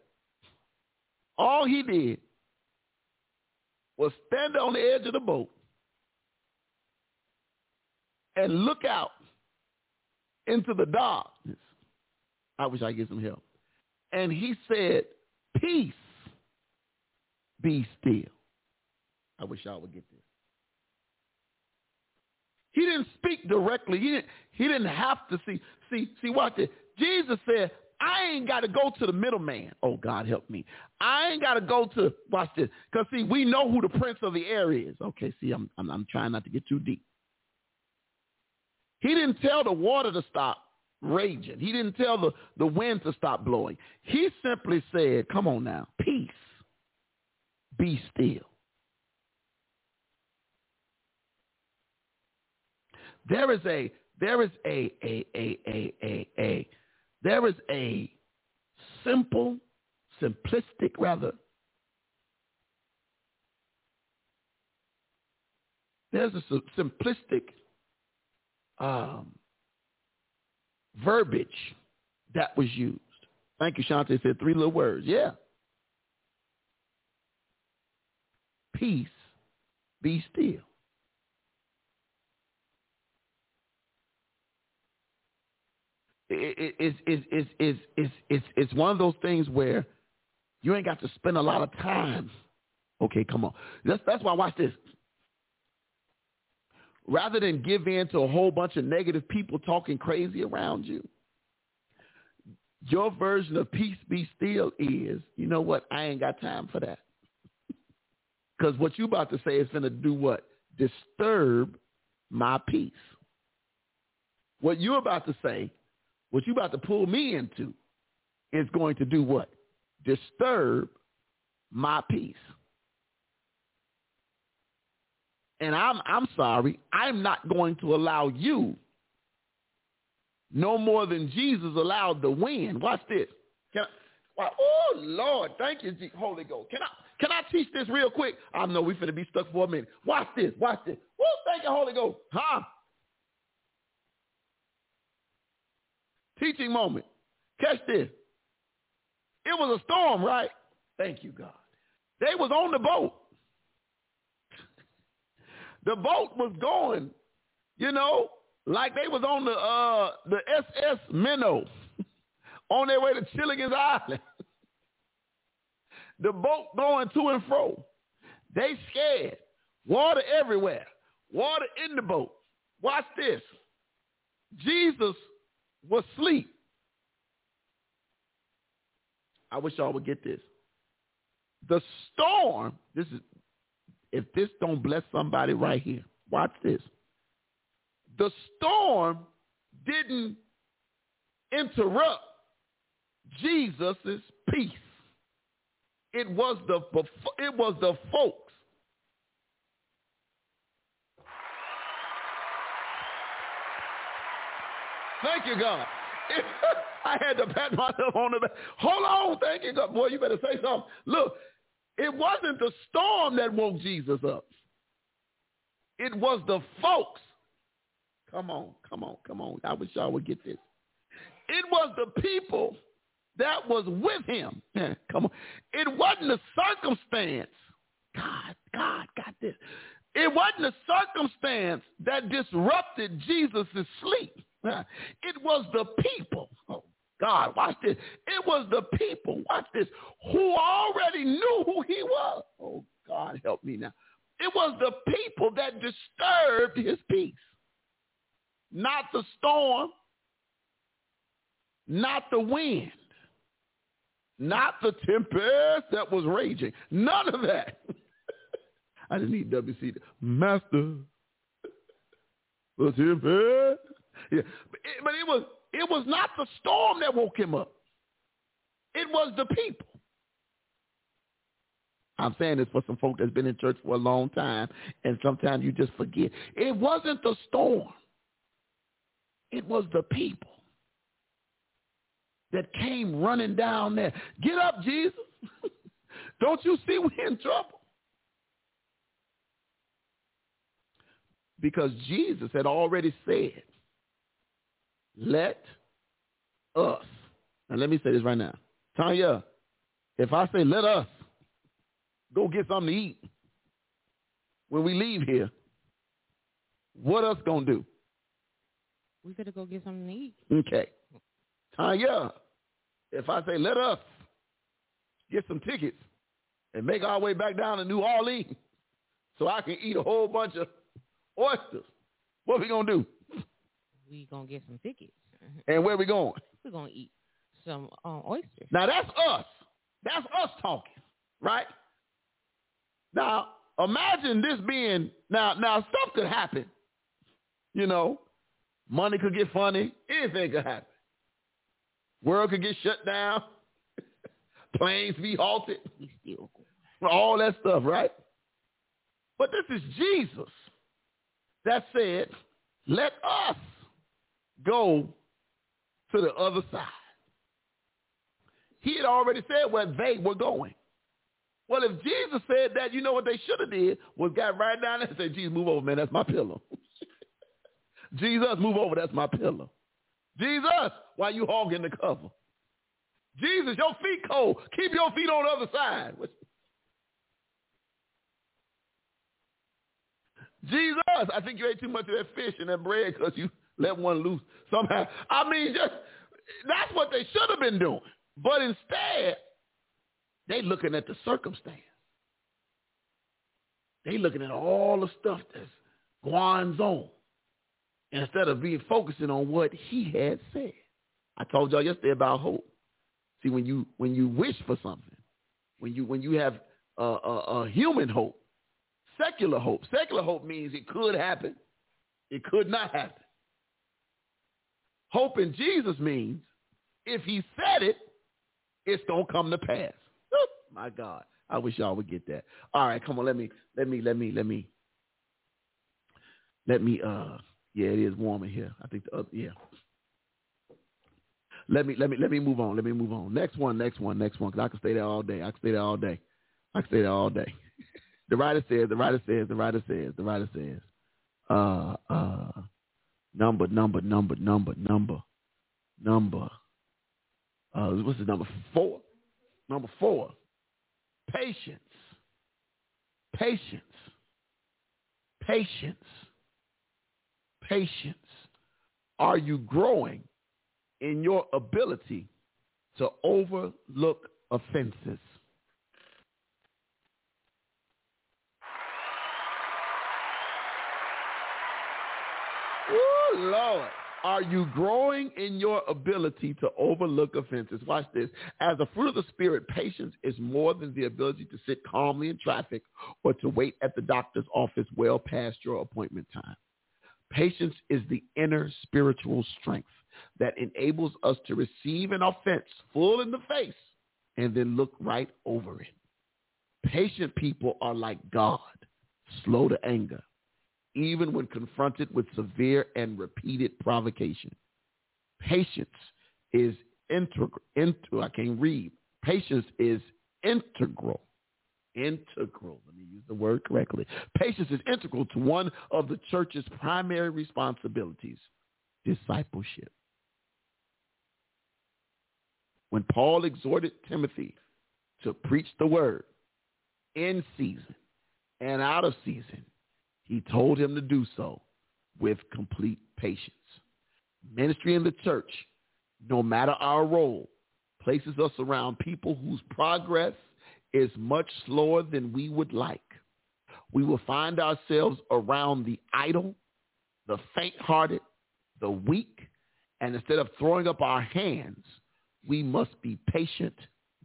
All he did was stand on the edge of the boat and look out into the darkness. I wish I could get some help. And he said, peace, be still. I wish y'all would get this. He didn't speak directly. He didn't, he didn't have to see. See, see, watch it. Jesus said, I ain't got to go to the middleman. Oh, God help me. I ain't got to go to, watch this. Because, see, we know who the prince of the air is. Okay, see, I'm, I'm, I'm trying not to get too deep. He didn't tell the water to stop raging. He didn't tell the, the wind to stop blowing. He simply said, come on now, peace, be still. There is a there is a a a a a, a there is a simple, simplistic rather. There's a simplistic um, verbiage that was used. Thank you, Shante. Said three little words. Yeah. Peace, be still. It, it, it, it, it, it, it's, it's one of those things where you ain't got to spend a lot of time. Okay, come on. That's, that's why watch this. Rather than give in to a whole bunch of negative people talking crazy around you, your version of peace be still is, you know what? I ain't got time for that. Because what you about to say is going to do what? Disturb my peace. What you're about to say, what you're about to pull me into, is going to do what? Disturb my peace. And I'm I'm sorry, I'm not going to allow you no more than Jesus allowed the wind. Watch this. Can I, oh Lord, thank you, Holy Ghost. Can I can I teach this real quick? I know we're finna be stuck for a minute. Watch this. Watch this. Woo, thank you, Holy Ghost. Huh? Teaching moment. Catch this. It was a storm, right? Thank you, God. They was on the boat. The boat was going, you know, like they was on the uh the SS Minnow on their way to Gilligan's Island. The boat going to and fro. They scared. Water everywhere. Water in the boat. Watch this. Jesus was asleep. I wish y'all would get this. The storm, this is if this don't bless somebody right here, watch this. The storm didn't interrupt Jesus' peace. It was the it was the folks. Thank you, God. I had to pat myself on the back. Hold on, thank you, God. Boy, you better say something. Look, it wasn't the storm that woke Jesus up. It was the folks. Come on, come on, come on. I wish y'all would get this. It was the people that was with him. come on. It wasn't the circumstance. God, God got this. It wasn't the circumstance that disrupted Jesus' sleep. It was the people. Oh, God, watch this. It was the people, watch this, who already knew who he was. Oh, God, help me now. It was the people that disturbed his peace. Not the storm, not the wind, not the tempest that was raging. None of that. I didn't need WC. Master, the tempest. Yeah. But it was it was not the storm that woke him up. It was the people. I'm saying this for some folk that's been in church for a long time, and sometimes you just forget. It wasn't the storm. It was the people that came running down there. Get up, Jesus. Don't you see we're in trouble? Because Jesus had already said, let us. Now let me say this right now. Tanya, if I say let us go get something to eat when we leave here, what us gonna do?
We gotta go get something to eat.
Okay. Tanya, if I say let us get some tickets and make our way back down to New Orleans so I can eat a whole bunch of oysters, what we gonna do?
We gonna get some tickets.
And where we going?
We're gonna eat some um, oysters.
Now that's us. That's us talking, right? Now imagine this being now. Now stuff could happen. You know, money could get funny. Anything could happen. World could get shut down. Planes be halted. All that stuff, right? But this is Jesus that said, let us go to the other side. He had already said where they were going. Well, if Jesus said that, you know what they should have did was got right down there and said, Jesus, move over, man. That's my pillow. Jesus, move over. That's my pillow. Jesus, why you hogging the cover? Jesus, your feet cold. Keep your feet on the other side. Jesus, I think you ate too much of that fish and that bread because you let one loose somehow. I mean, just that's what they should have been doing. But instead, they looking at the circumstance. They looking at all the stuff that's going on instead of being focusing on what he had said. I told y'all yesterday about hope. See, when you when you wish for something, when you when you have a, a, a human hope, secular hope. Secular hope means it could happen, it could not happen. Hope in Jesus means if he said it, it's gonna come to pass. My God, I wish y'all would get that. All right, come on, let me, let me, let me, let me, let me. Uh, yeah, it is warm in here. I think the other, yeah. Let me, let me, let me move on. Let me move on. Next one, next one, next one. Cause I can stay there all day. I can stay there all day. I can stay there all day. the writer says, the writer says, the writer says, the writer says, uh, uh, number, number, number, number, number, number. Uh, what's the number? Four. Number four. Patience. Patience. Patience. Patience. Are you growing in your ability to overlook offenses? Ooh, Lord. Are you growing in your ability to overlook offenses? Watch this. As a fruit of the Spirit, patience is more than the ability to sit calmly in traffic or to wait at the doctor's office well past your appointment time. Patience is the inner spiritual strength that enables us to receive an offense full in the face and then look right over it. Patient people are like God, slow to anger, even when confronted with severe and repeated provocation. Patience is integral. Into, I can't read. Patience is integral. Integral. Let me use the word correctly. Patience is integral to one of the church's primary responsibilities, discipleship. When Paul exhorted Timothy to preach the word in season and out of season, he told him to do so with complete patience. Ministry in the church, no matter our role, places us around people whose progress is much slower than we would like. We will find ourselves around the idle, the faint-hearted, the weak, and instead of throwing up our hands, we must be patient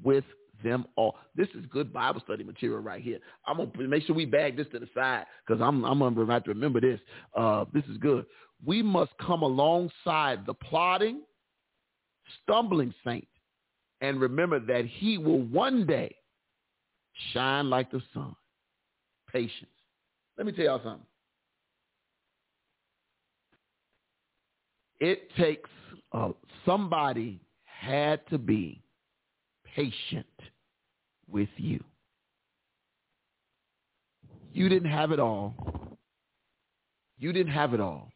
with them all. This is good Bible study material right here. I'm gonna make sure we bag this to the side because I'm I'm gonna have to remember this. Uh, this is good. We must come alongside the plodding, stumbling saint, and remember that he will one day shine like the sun. Patience. Let me tell y'all something. It takes uh, somebody had to be patient with you. You didn't have it all. You didn't have it all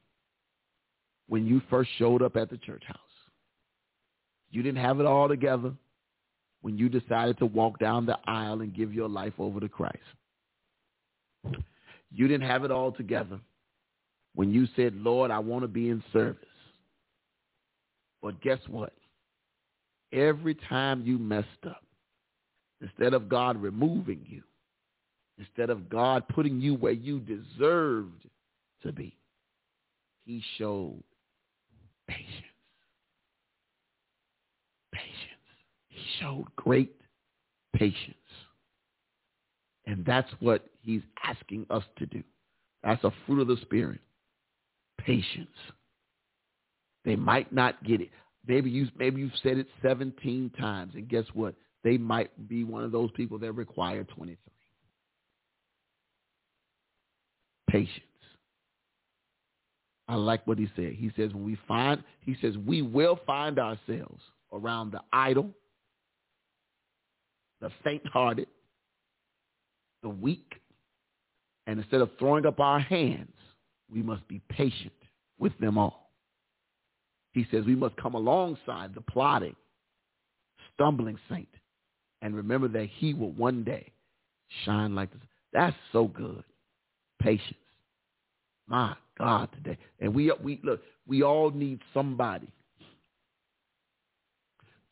when you first showed up at the church house. You didn't have it all together when you decided to walk down the aisle and give your life over to Christ. You didn't have it all together when you said, Lord, I want to be in service. But guess what? Every time you messed up, instead of God removing you, instead of God putting you where you deserved to be, he showed patience. Patience. Showed great patience. And that's what he's asking us to do. That's a fruit of the Spirit. Patience. They might not get it. Maybe you maybe you've said it 17 times, and guess what? they might be one of those people that require 23. Patience. I like what he said. He says when we find, he says we will find ourselves around the idle, the faint-hearted, the weak, and instead of throwing up our hands, we must be patient with them all. He says we must come alongside the plotting, stumbling saint and remember that he will one day shine like this. That's so good. Patience. My God, today. And we we look, we all need somebody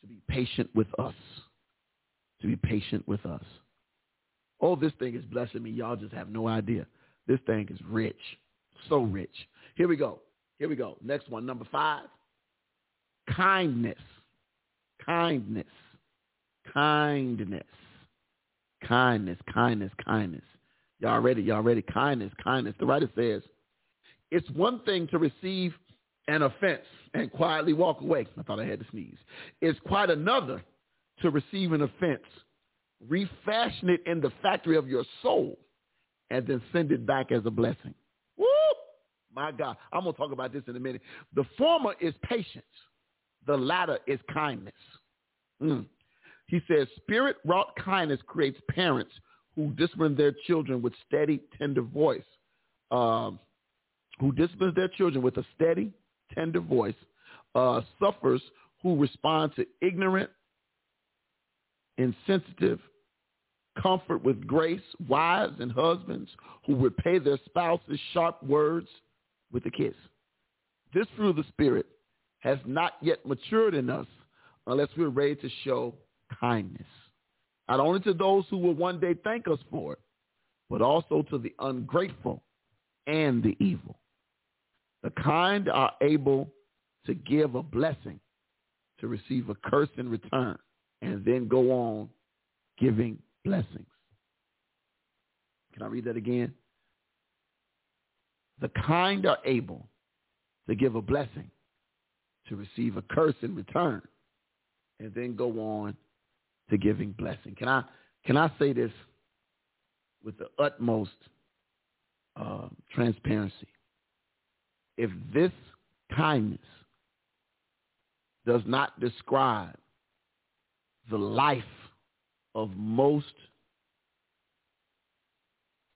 to be patient with us. To be patient with us. Oh, this thing is blessing me. Y'all just have no idea. This thing is rich. So rich. Here we go. Here we go. Next one, number five. Kindness. Kindness. Kindness. Kindness, kindness, kindness. Y'all ready? Y'all ready? Kindness, kindness. The writer says, it's one thing to receive an offense and quietly walk away. I thought I had to sneeze. It's quite another to receive an offense, refashion it in the factory of your soul, and then send it back as a blessing. Woo! My God. I'm going to talk about this in a minute. The former is patience. The latter is kindness. Mm. He says, spirit wrought kindness creates parents who discipline their children with steady, tender voice. Um, who disciplines their children with a steady, tender voice, uh, suffers who respond to ignorant, insensitive, comfort with grace, wives and husbands who repay their spouses sharp words with a kiss. This fruit of the Spirit has not yet matured in us unless we're ready to show kindness, not only to those who will one day thank us for it, but also to the ungrateful and the evil. The kind are able to give a blessing to receive a curse in return and then go on giving blessings. Can I read that again? The kind are able to give a blessing to receive a curse in return and then go on to giving blessing. Can I can I say this with the utmost uh, transparency? If this kindness does not describe the life of most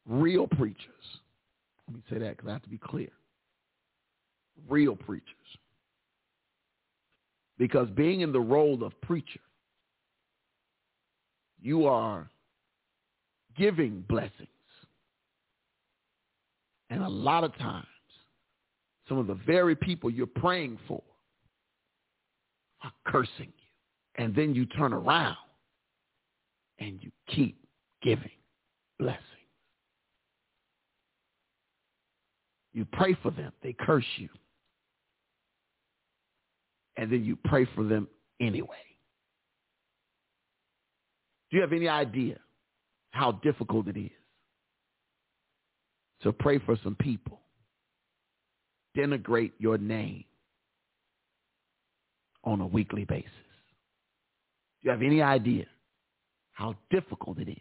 real preachers, let me say that because I have to be clear. Real preachers. Because being in the role of preacher you are giving blessings. And a lot of times, some of the very people you're praying for are cursing you. And then you turn around and you keep giving blessings. You pray for them, they curse you. And then you pray for them anyway. Do you have any idea how difficult it is to pray for some people, denigrate your name on a weekly basis? Do you have any idea how difficult it is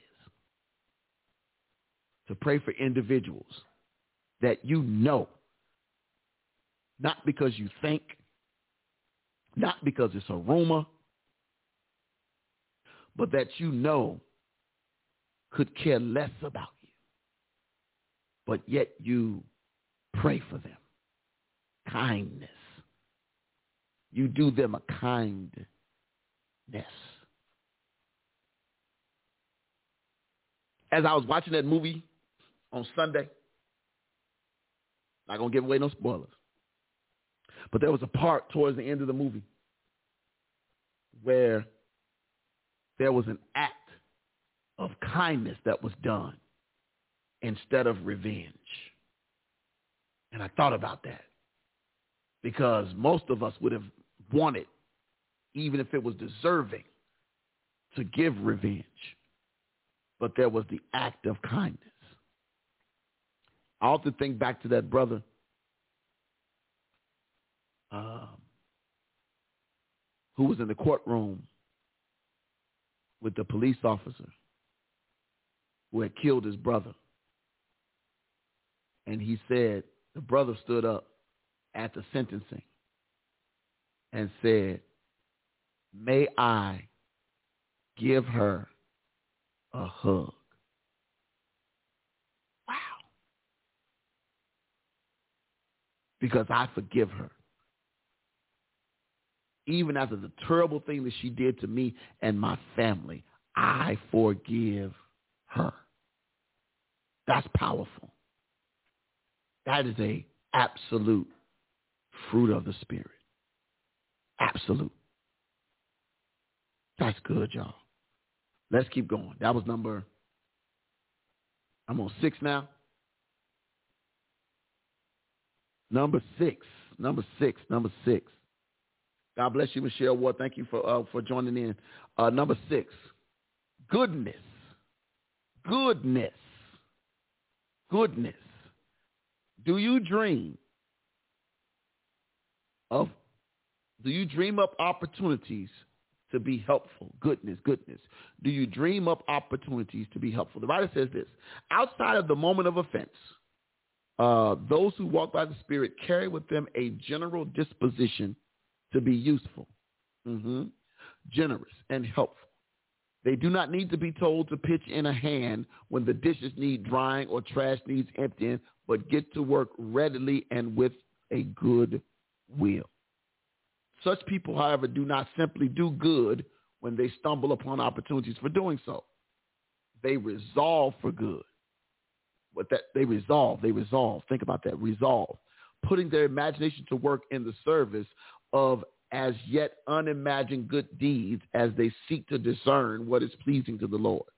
to pray for individuals that you know, not because you think, not because it's a rumor, but that you know could care less about you. But yet you pray for them. Kindness. You do them a kindness. As I was watching that movie on Sunday, not gonna give away no spoilers. But there was a part towards the end of the movie where there was an act of kindness that was done instead of revenge. And I thought about that because most of us would have wanted, even if it was deserving, to give revenge. But there was the act of kindness. I often think back to that brother um, who was in the courtroom with the police officer who had killed his brother. And he said, the brother stood up at the sentencing and said, may I give her a hug. Wow. Because I forgive her. Even after the terrible thing that she did to me and my family, I forgive her. That's powerful. That is a absolute fruit of the spirit. Absolute. That's good, y'all. Let's keep going. That was number, I'm on six now. Number six, number six, number six. God bless you, Michelle Ward. Thank you for uh, for joining in. Uh, number six, goodness, goodness, goodness. Do you dream of? Do you dream up opportunities to be helpful. Goodness, goodness. Do you dream up opportunities to be helpful? The writer says this outside of the moment of offense, uh, those who walk by the Spirit carry with them a general disposition to be useful, mm-hmm. generous, and helpful. They do not need to be told to pitch in a hand when the dishes need drying or trash needs emptying, but get to work readily and with a good will. Such people, however, do not simply do good when they stumble upon opportunities for doing so. They resolve for good. What that they resolve, they resolve. Think about that. Resolve. Putting their imagination to work in the service of as yet unimagined good deeds as they seek to discern what is pleasing to the Lord.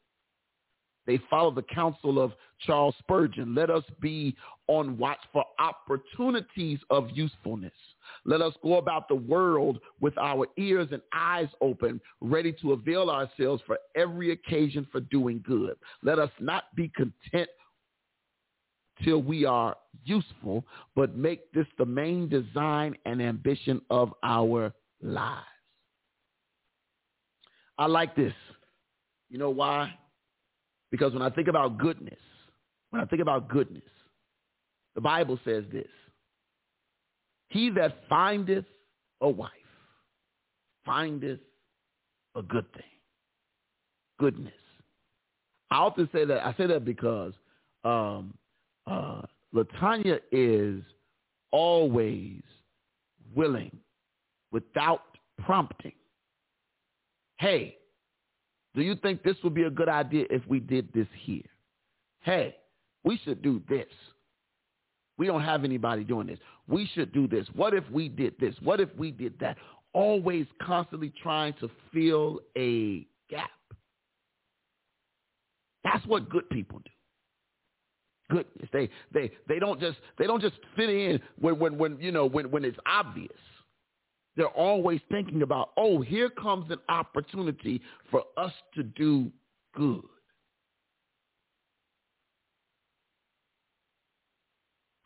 They follow the counsel of Charles Spurgeon. Let us be on watch for opportunities of usefulness. Let us go about the world with our ears and eyes open, ready to avail ourselves for every occasion for doing good. Let us not be content till we are useful, but make this the main design and ambition of our lives. I like this. You know why? Because when I think about goodness, when I think about goodness, the Bible says this. He that findeth a wife findeth a good thing. Goodness. I often say that. I say that because um, uh, Latanya is always willing, without prompting. Hey, do you think this would be a good idea if we did this here? Hey, we should do this. We don't have anybody doing this. We should do this. What if we did this? What if we did that? Always constantly trying to fill a gap. That's what good people do. Goodness. They they they don't just they don't just fit in when when when you know when when it's obvious. They're always thinking about, oh, here comes an opportunity for us to do good.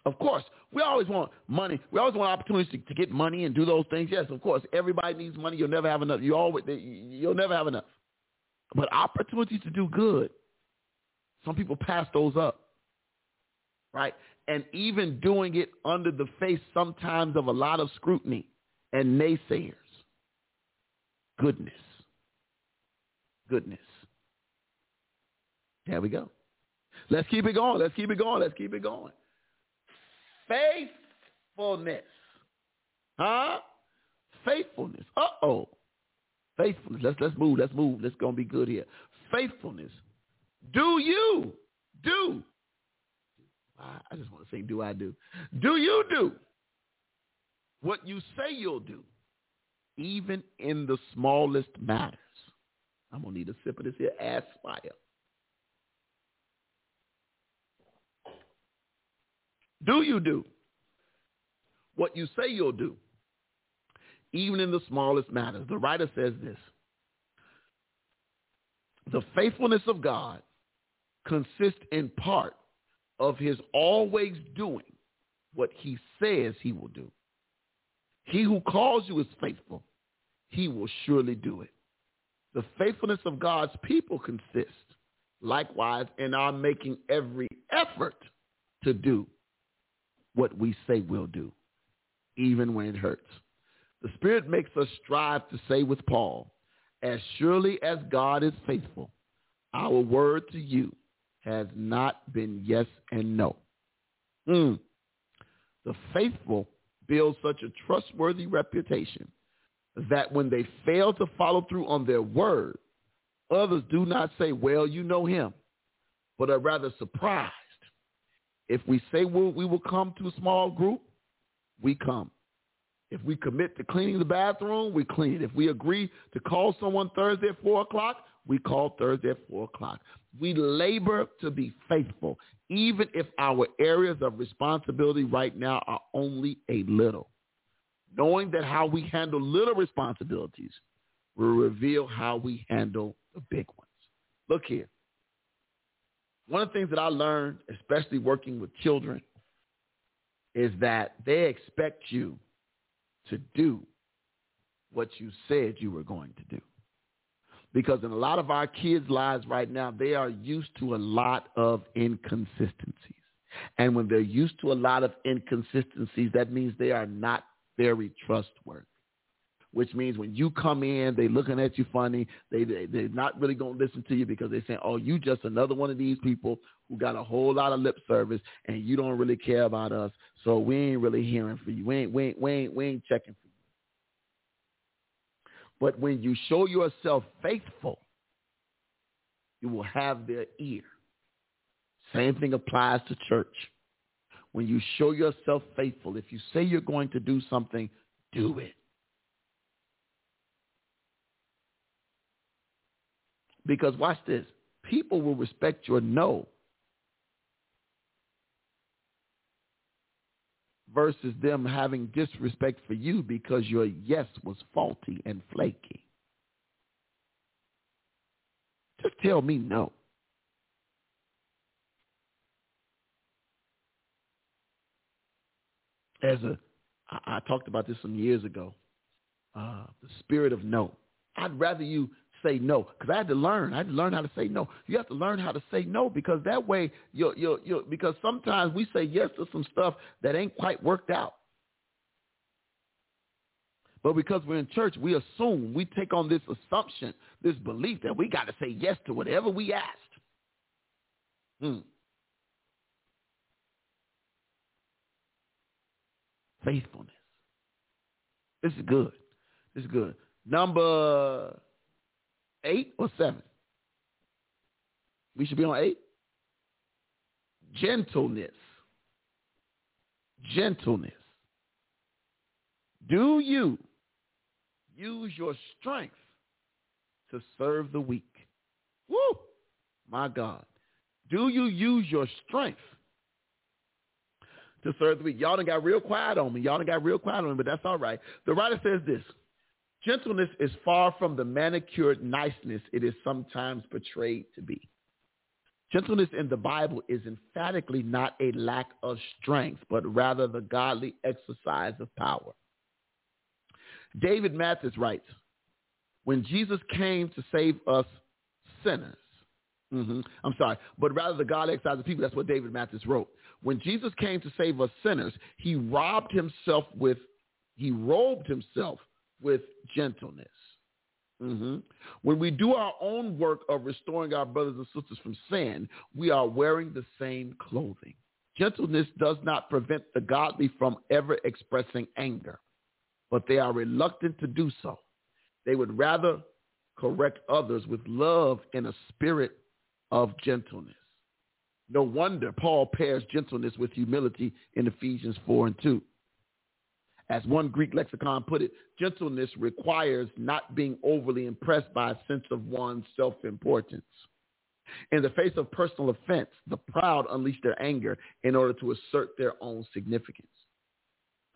Of course, we always want money. We always want opportunities to, to, get money and do those things. Yes, of course, everybody needs money. You'll never have enough. You always you'll never have enough. But opportunities to do good, some people pass those up, right? And even doing it under the face sometimes of a lot of scrutiny and naysayers. Goodness. Goodness. There we go. Let's keep it going. Let's keep it going. Let's keep it going. Faithfulness. Huh? Faithfulness. Uh-oh. Faithfulness. Let's let's move. Let's move. Let's gonna be good here. Faithfulness. Do you do? I just want to say, do I do? Do you do what you say you'll do, even in the smallest matters. I'm going to need a sip of this here aspire. Do you do what you say you'll do, even in the smallest matters? The writer says this. The faithfulness of God consists in part of his always doing what he says he will do. He who calls you is faithful. He will surely do it. The faithfulness of God's people consists, likewise, in our making every effort to do what we say we'll do, even when it hurts. The Spirit makes us strive to say with Paul, as surely as God is faithful, our word to you has not been yes and no. Mm. The faithful build such a trustworthy reputation that when they fail to follow through on their word, others do not say, well, you know him, but are rather surprised. If we say we'll, come to a small group, we come. If we commit to cleaning the bathroom, we clean. If we agree to call someone Thursday at 4 o'clock, we call Thursday at 4 o'clock. We labor to be faithful, even if our areas of responsibility right now are only a little. Knowing that how we handle little responsibilities will reveal how we handle the big ones. Look here. One of the things that I learned, especially working with children, is that they expect you to do what you said you were going to do. Because in a lot of our kids' lives right now, they are used to a lot of inconsistencies. And when they're used to a lot of inconsistencies, that means they are not very trustworthy. Which means when you come in, they looking at you funny. They, they they're not really gonna listen to you because they're saying, "Oh, you just another one of these people who got a whole lot of lip service and you don't really care about us. So we ain't really hearing for you. We ain't we ain't we ain't, we ain't checking for you." But when you show yourself faithful, you will have their ear. Same thing applies to church. When you show yourself faithful, if you say you're going to do something, do it. Because watch this. People will respect your no versus them having disrespect for you because your yes was faulty and flaky. Just tell me no. As a, I, I talked about this some years ago. Uh, the spirit of no. I'd rather you say no because I had to learn. I had to learn how to say no. You have to learn how to say no because that way you you you because sometimes we say yes to some stuff that ain't quite worked out. But because we're in church, we assume, we take on this assumption, this belief that we got to say yes to whatever we asked. Hmm. Faithfulness. This is good. This is good. Number eight or seven? We should be on eight. Gentleness. Gentleness. Do you use your strength to serve the weak? Woo! My God. Do you use your strength to serve the weak? Y'all done got real quiet on me. Y'all done got real quiet on me, but that's all right. The writer says this. Gentleness is far from the manicured niceness it is sometimes portrayed to be. Gentleness in the Bible is emphatically not a lack of strength, but rather the godly exercise of power. David Mathis writes, when Jesus came to save us sinners, mm-hmm, I'm sorry, but rather the godly exercise of people, that's what David Mathis wrote. When Jesus came to save us sinners, he robbed himself with, he robed himself with gentleness. Mm-hmm. When we do our own work of restoring our brothers and sisters from sin, we are wearing the same clothing. Gentleness does not prevent the godly from ever expressing anger, but they are reluctant to do so. They would rather correct others with love in a spirit of gentleness. No wonder Paul pairs gentleness with humility in Ephesians 4 and 2. As one Greek lexicon put it, gentleness requires not being overly impressed by a sense of one's self-importance. In the face of personal offense, the proud unleash their anger in order to assert their own significance.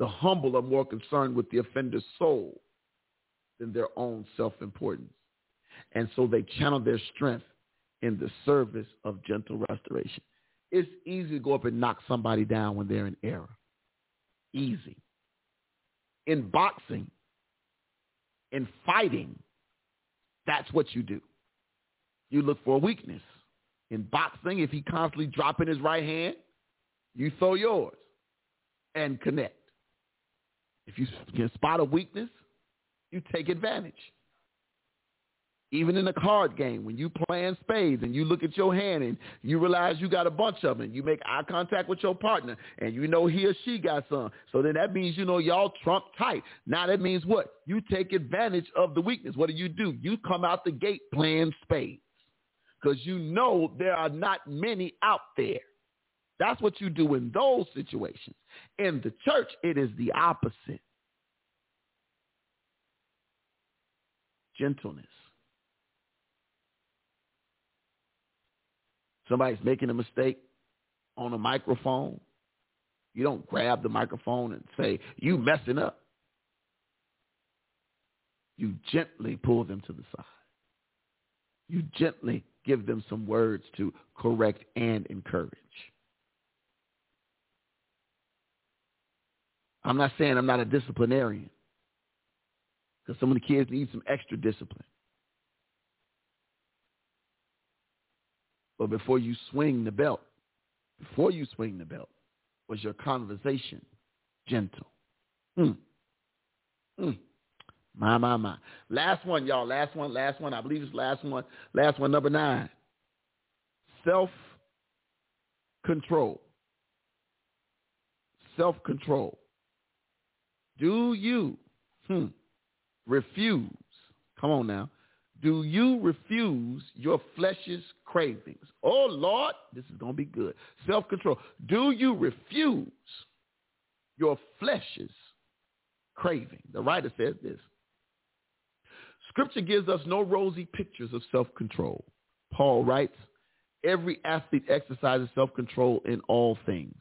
The humble are more concerned with the offender's soul than their own self-importance. And so they channel their strength in the service of gentle restoration. It's easy to go up and knock somebody down when they're in error. Easy in boxing, in fighting, That's what you do. You look for a weakness. In boxing, if he constantly dropping his right hand, you throw yours and connect. If you can spot a weakness, you take advantage. Even in a card game, when you playing spades and you look at your hand and you realize you got a bunch of them, you make eye contact with your partner and you know he or she got some. So then that means you know y'all trump tight. Now that means what? You take advantage of the weakness. What do you do? You come out the gate playing spades because you know there are not many out there. That's what you do in those situations. In the church, it is the opposite. Gentleness. Somebody's making a mistake on a microphone. You don't grab the microphone and say, you messing up. You gently pull them to the side. You gently give them some words to correct and encourage. I'm not saying I'm not a disciplinarian because some of the kids need some extra discipline. But before you swing the belt, before you swing the belt, was your conversation gentle? Mm. Mm. My, my, my. Last one, y'all. Last one, last one. I believe it's last one. Last one, number nine. Self-control. Self-control. Do you hmm, refuse? Come on now. Do you refuse your flesh's cravings? Oh, Lord, this is going to be good. Self-control. Do you refuse your flesh's craving? The writer says this. Scripture gives us no rosy pictures of self-control. Paul writes, every athlete exercises self-control in all things.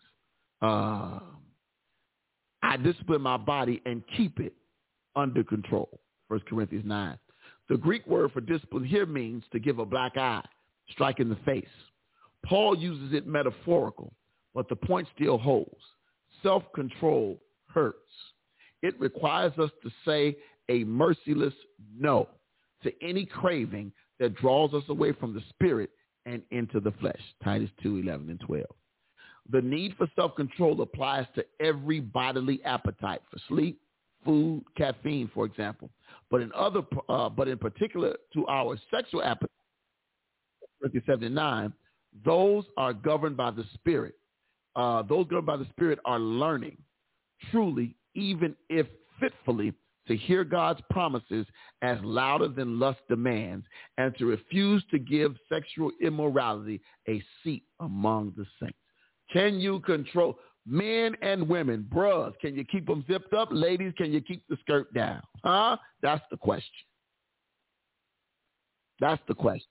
Uh, I discipline my body and keep it under control. 1 Corinthians 9. The Greek word for discipline here means to give a black eye, strike in the face. Paul uses it metaphorical, but the point still holds. Self-control hurts. It requires us to say a merciless no to any craving that draws us away from the spirit and into the flesh. Titus 2, 11 and 12. The need for self-control applies to every bodily appetite for sleep, food, caffeine, for example. But in other, uh, but in particular to our sexual appetite, Corinthians 79, those are governed by the Spirit. Uh, those governed by the Spirit are learning, truly, even if fitfully, to hear God's promises as louder than lust demands and to refuse to give sexual immorality a seat among the saints. Can you control men and women? Bros, can you keep them zipped up? Ladies, can you keep the skirt down? Huh? That's the question. That's the question.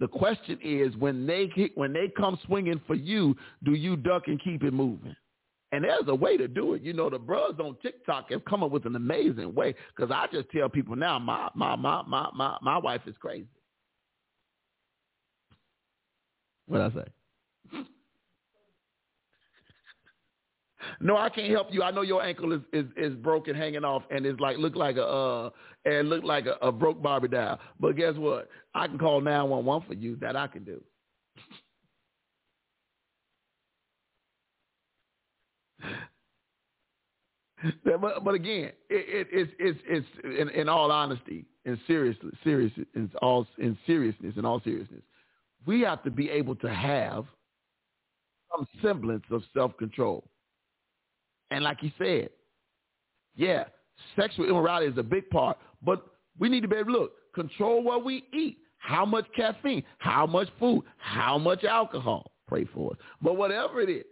The question is when they when they come swinging for you, do you duck and keep it moving? And there's a way to do it. You know, the bros on TikTok have come up with an amazing way. Because I just tell people now, my my my my my my wife is crazy. What I say? No, I can't help you. I know your ankle is, is, is broken, hanging off, and it's like look like a uh and look like a, a broke Barbie doll. But guess what? I can call nine one one for you. That I can do. but, but again, it, it, it's it's it's in, in all honesty, in seriously, serious, in all in seriousness, in all seriousness, we have to be able to have some semblance of self control. And like he said, yeah, sexual immorality is a big part, but we need to be able to look, control what we eat, how much caffeine, how much food, how much alcohol. Pray for us. But whatever it is,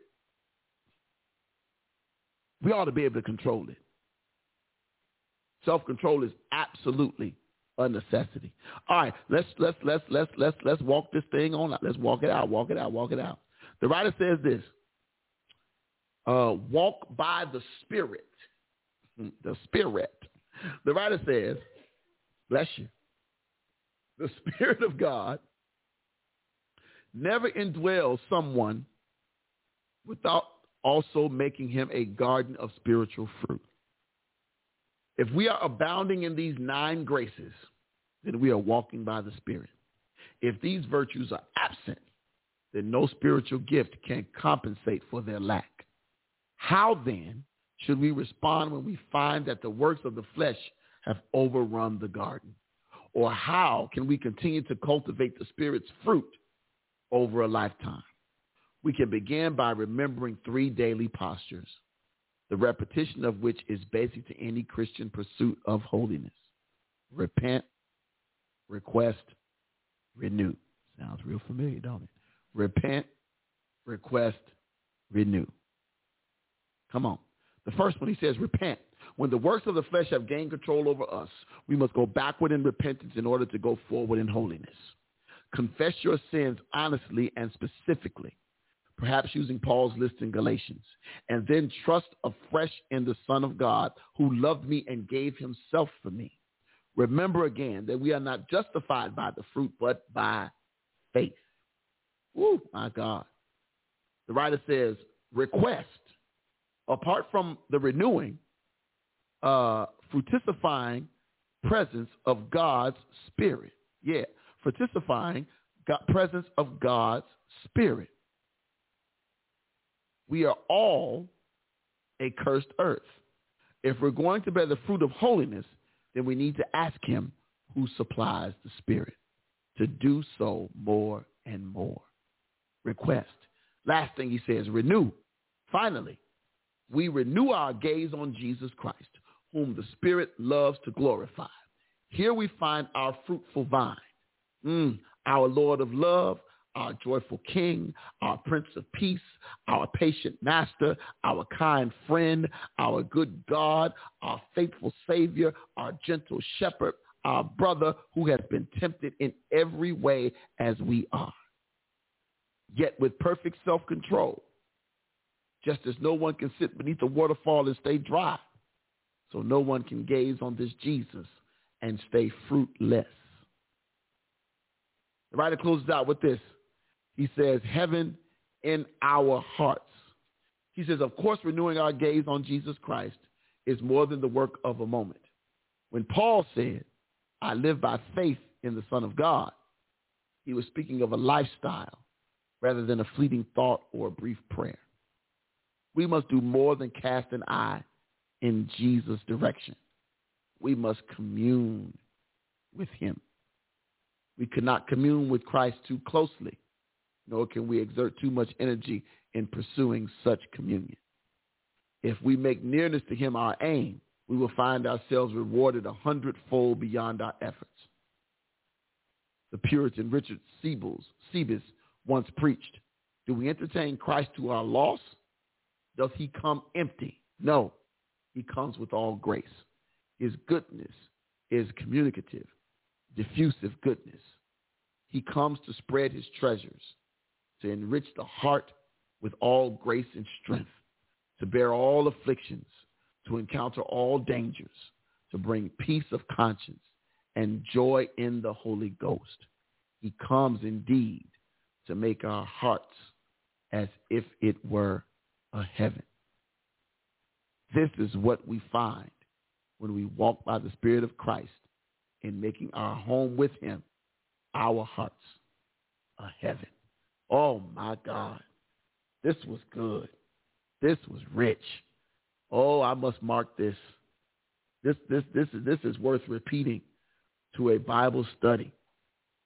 we ought to be able to control it. Self-control is absolutely a necessity. All right, let's let's let's let's let's let's walk this thing on out. Let's walk it out, walk it out, walk it out. The writer says this uh, walk by the Spirit. Hmm, the Spirit. The writer says, bless you, the Spirit of God never indwells someone without also making him a garden of spiritual fruit. If we are abounding in these nine graces, then we are walking by the Spirit. If these virtues are absent, then no spiritual gift can compensate for their lack. How then should we respond when we find that the works of the flesh have overrun the garden? Or how can we continue to cultivate the Spirit's fruit over a lifetime? We can begin by remembering three daily postures, the repetition of which is basic to any Christian pursuit of holiness. Repent, request, renew. Sounds real familiar, don't it? Repent, request, renew. Come on. The first one, he says, repent. When the works of the flesh have gained control over us, we must go backward in repentance in order to go forward in holiness. Confess your sins honestly and specifically, perhaps using Paul's list in Galatians, and then trust afresh in the Son of God who loved me and gave himself for me. Remember again that we are not justified by the fruit, but by faith. Woo, my God. The writer says, request, apart from the renewing, uh, fructifying presence of God's spirit. Yeah, fructifying God, presence of God's spirit. We are all a cursed earth. If we're going to bear the fruit of holiness, then we need to ask him who supplies the spirit to do so more and more. Request. Last thing he says, renew. Finally, we renew our gaze on Jesus Christ, whom the Spirit loves to glorify. Here we find our fruitful vine, mm, our Lord of love, our joyful King, our Prince of Peace, our patient Master, our kind friend, our good God, our faithful Savior, our gentle Shepherd, our brother who has been tempted in every way as we are, yet with perfect self-control, just as no one can sit beneath a waterfall and stay dry, so no one can gaze on this Jesus and stay fruitless. The writer closes out with this. He says, heaven in our hearts. He says, of course, renewing our gaze on Jesus Christ is more than the work of a moment. When Paul said, I live by faith in the Son of God, he was speaking of a lifestyle rather than a fleeting thought or a brief prayer. We must do more than cast an eye in Jesus' direction. We must commune with him. We cannot commune with Christ too closely, nor can we exert too much energy in pursuing such communion. If we make nearness to him our aim, we will find ourselves rewarded a hundredfold beyond our efforts. The Puritan Richard Sibbes once preached, do we entertain Christ to our loss? Does he come empty? No, he comes with all grace. His goodness is communicative, diffusive goodness. He comes to spread his treasures, to enrich the heart with all grace and strength, to bear all afflictions, to encounter all dangers, to bring peace of conscience and joy in the Holy Ghost. He comes indeed to make our hearts as if it were a heaven. This is what we find when we walk by the Spirit of Christ in making our home with him, our hearts, a heaven. Oh my God. This was good. This was rich. Oh, I must mark this. This this this is this is worth repeating to a Bible study.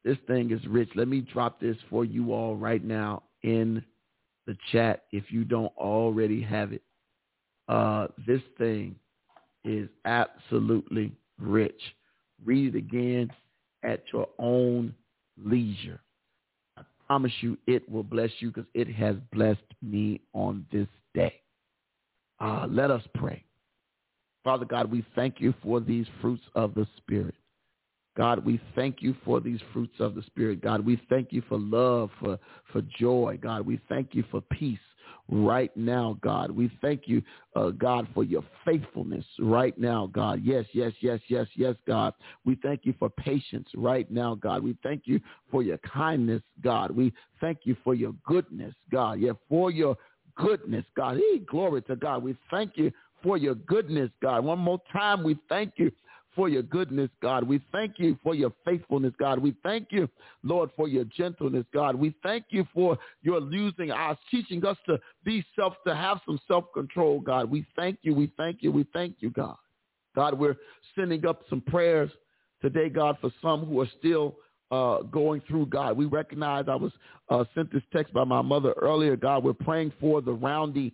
This thing is rich. Let me drop this for you all right now in the chat if you don't already have it. Uh, this thing is absolutely rich. Read it again at your own leisure. I promise you it will bless you because it has blessed me on this day. Uh, let us pray. Father God, we thank you for these fruits of the Spirit. God, we thank you for these fruits of the Spirit. God, we thank you for love, for, for joy. God, we thank you for peace right now, God. We thank you, uh, God, for your faithfulness right now, God. Yes, yes, yes, yes, yes, God. We thank you for patience right now, God. We thank you for your kindness, God. We thank you for your goodness, God. Yeah, for your goodness, God. Hey, glory to God. We thank you for your goodness, God. One more time, we thank you for your goodness, God. We thank you for your faithfulness, God. We thank you, Lord, for your gentleness, God. We thank you for your using us, teaching us to be self, to have some self-control, God. We thank you. We thank you. We thank you, God. God, we're sending up some prayers today, God, for some who are still uh, going through, God. We recognize I was uh, sent this text by my mother earlier, God. We're praying for the Roundy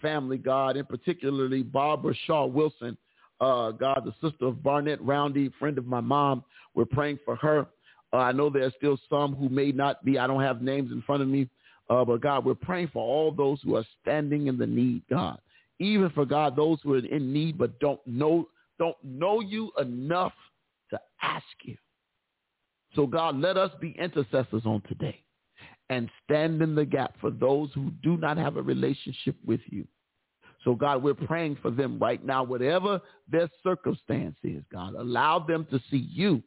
family, God, and particularly Barbara Shaw Wilson, uh, God, the sister of Barnett Roundy, friend of my mom. We're praying for her. Uh, I know there's still some who may not be. I don't have names in front of me. Uh, but God, we're praying for all those who are standing in the need, God. Even for God, those who are in need but don't know don't know you enough to ask you. So God, let us be intercessors on today and stand in the gap for those who do not have a relationship with you. So God, we're praying for them right now, whatever their circumstance is, God, allow them to see you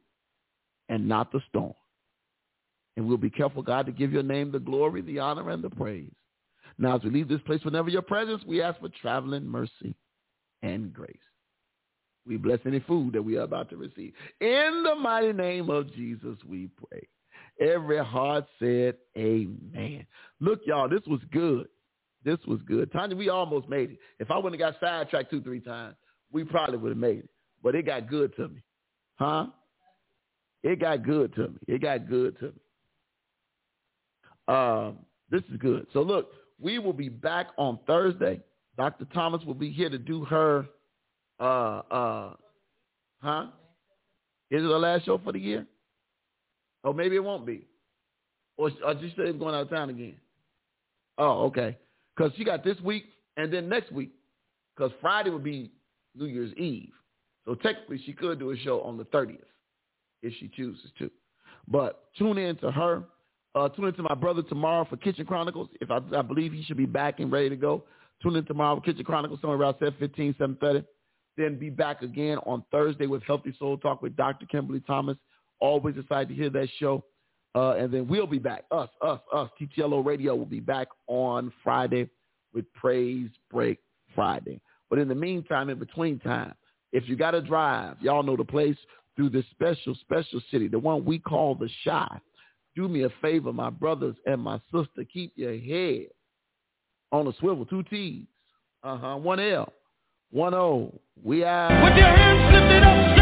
and not the storm. And we'll be careful, God, to give your name the glory, the honor, and the praise. Now, as we leave this place, whenever your presence, we ask for traveling mercy and grace. We bless any food that we are about to receive. In the mighty name of Jesus, we pray. Every heart said, amen. Look, y'all, this was good. This was good. Tanya, we almost made it. If I wouldn't have got sidetracked two, three times, we probably would have made it. But it got good to me. Huh? It got good to me. It got good to me. Um, this is good. So look, we will be back on Thursday. Dr. Thomas will be here to do her uh, uh, huh? Is it the last show for the year? Or maybe it won't be. Or, or just say going out of town again. Oh, okay. Because she got this week and then next week. Because Friday would be New Year's Eve. So technically she could do a show on the 30th if she chooses to. But tune in to her. Uh, tune in to my brother tomorrow for Kitchen Chronicles. If I, I believe he should be back and ready to go. Tune in tomorrow for Kitchen Chronicles somewhere around 7.15, 7.30. Then be back again on Thursday with Healthy Soul Talk with Dr. Kimberly Thomas. Always excited to hear that show. Uh, and then we'll be back. Us, us, us. TTLO Radio will be back on Friday with Praise Break Friday. But in the meantime, in between time, if you got to drive, y'all know the place through this special, special city, the one we call the Chi. Do me a favor, my brothers and my sister, keep your head on a swivel, two T's, uh-huh, one L, one O. We are.
With your hands lifted up.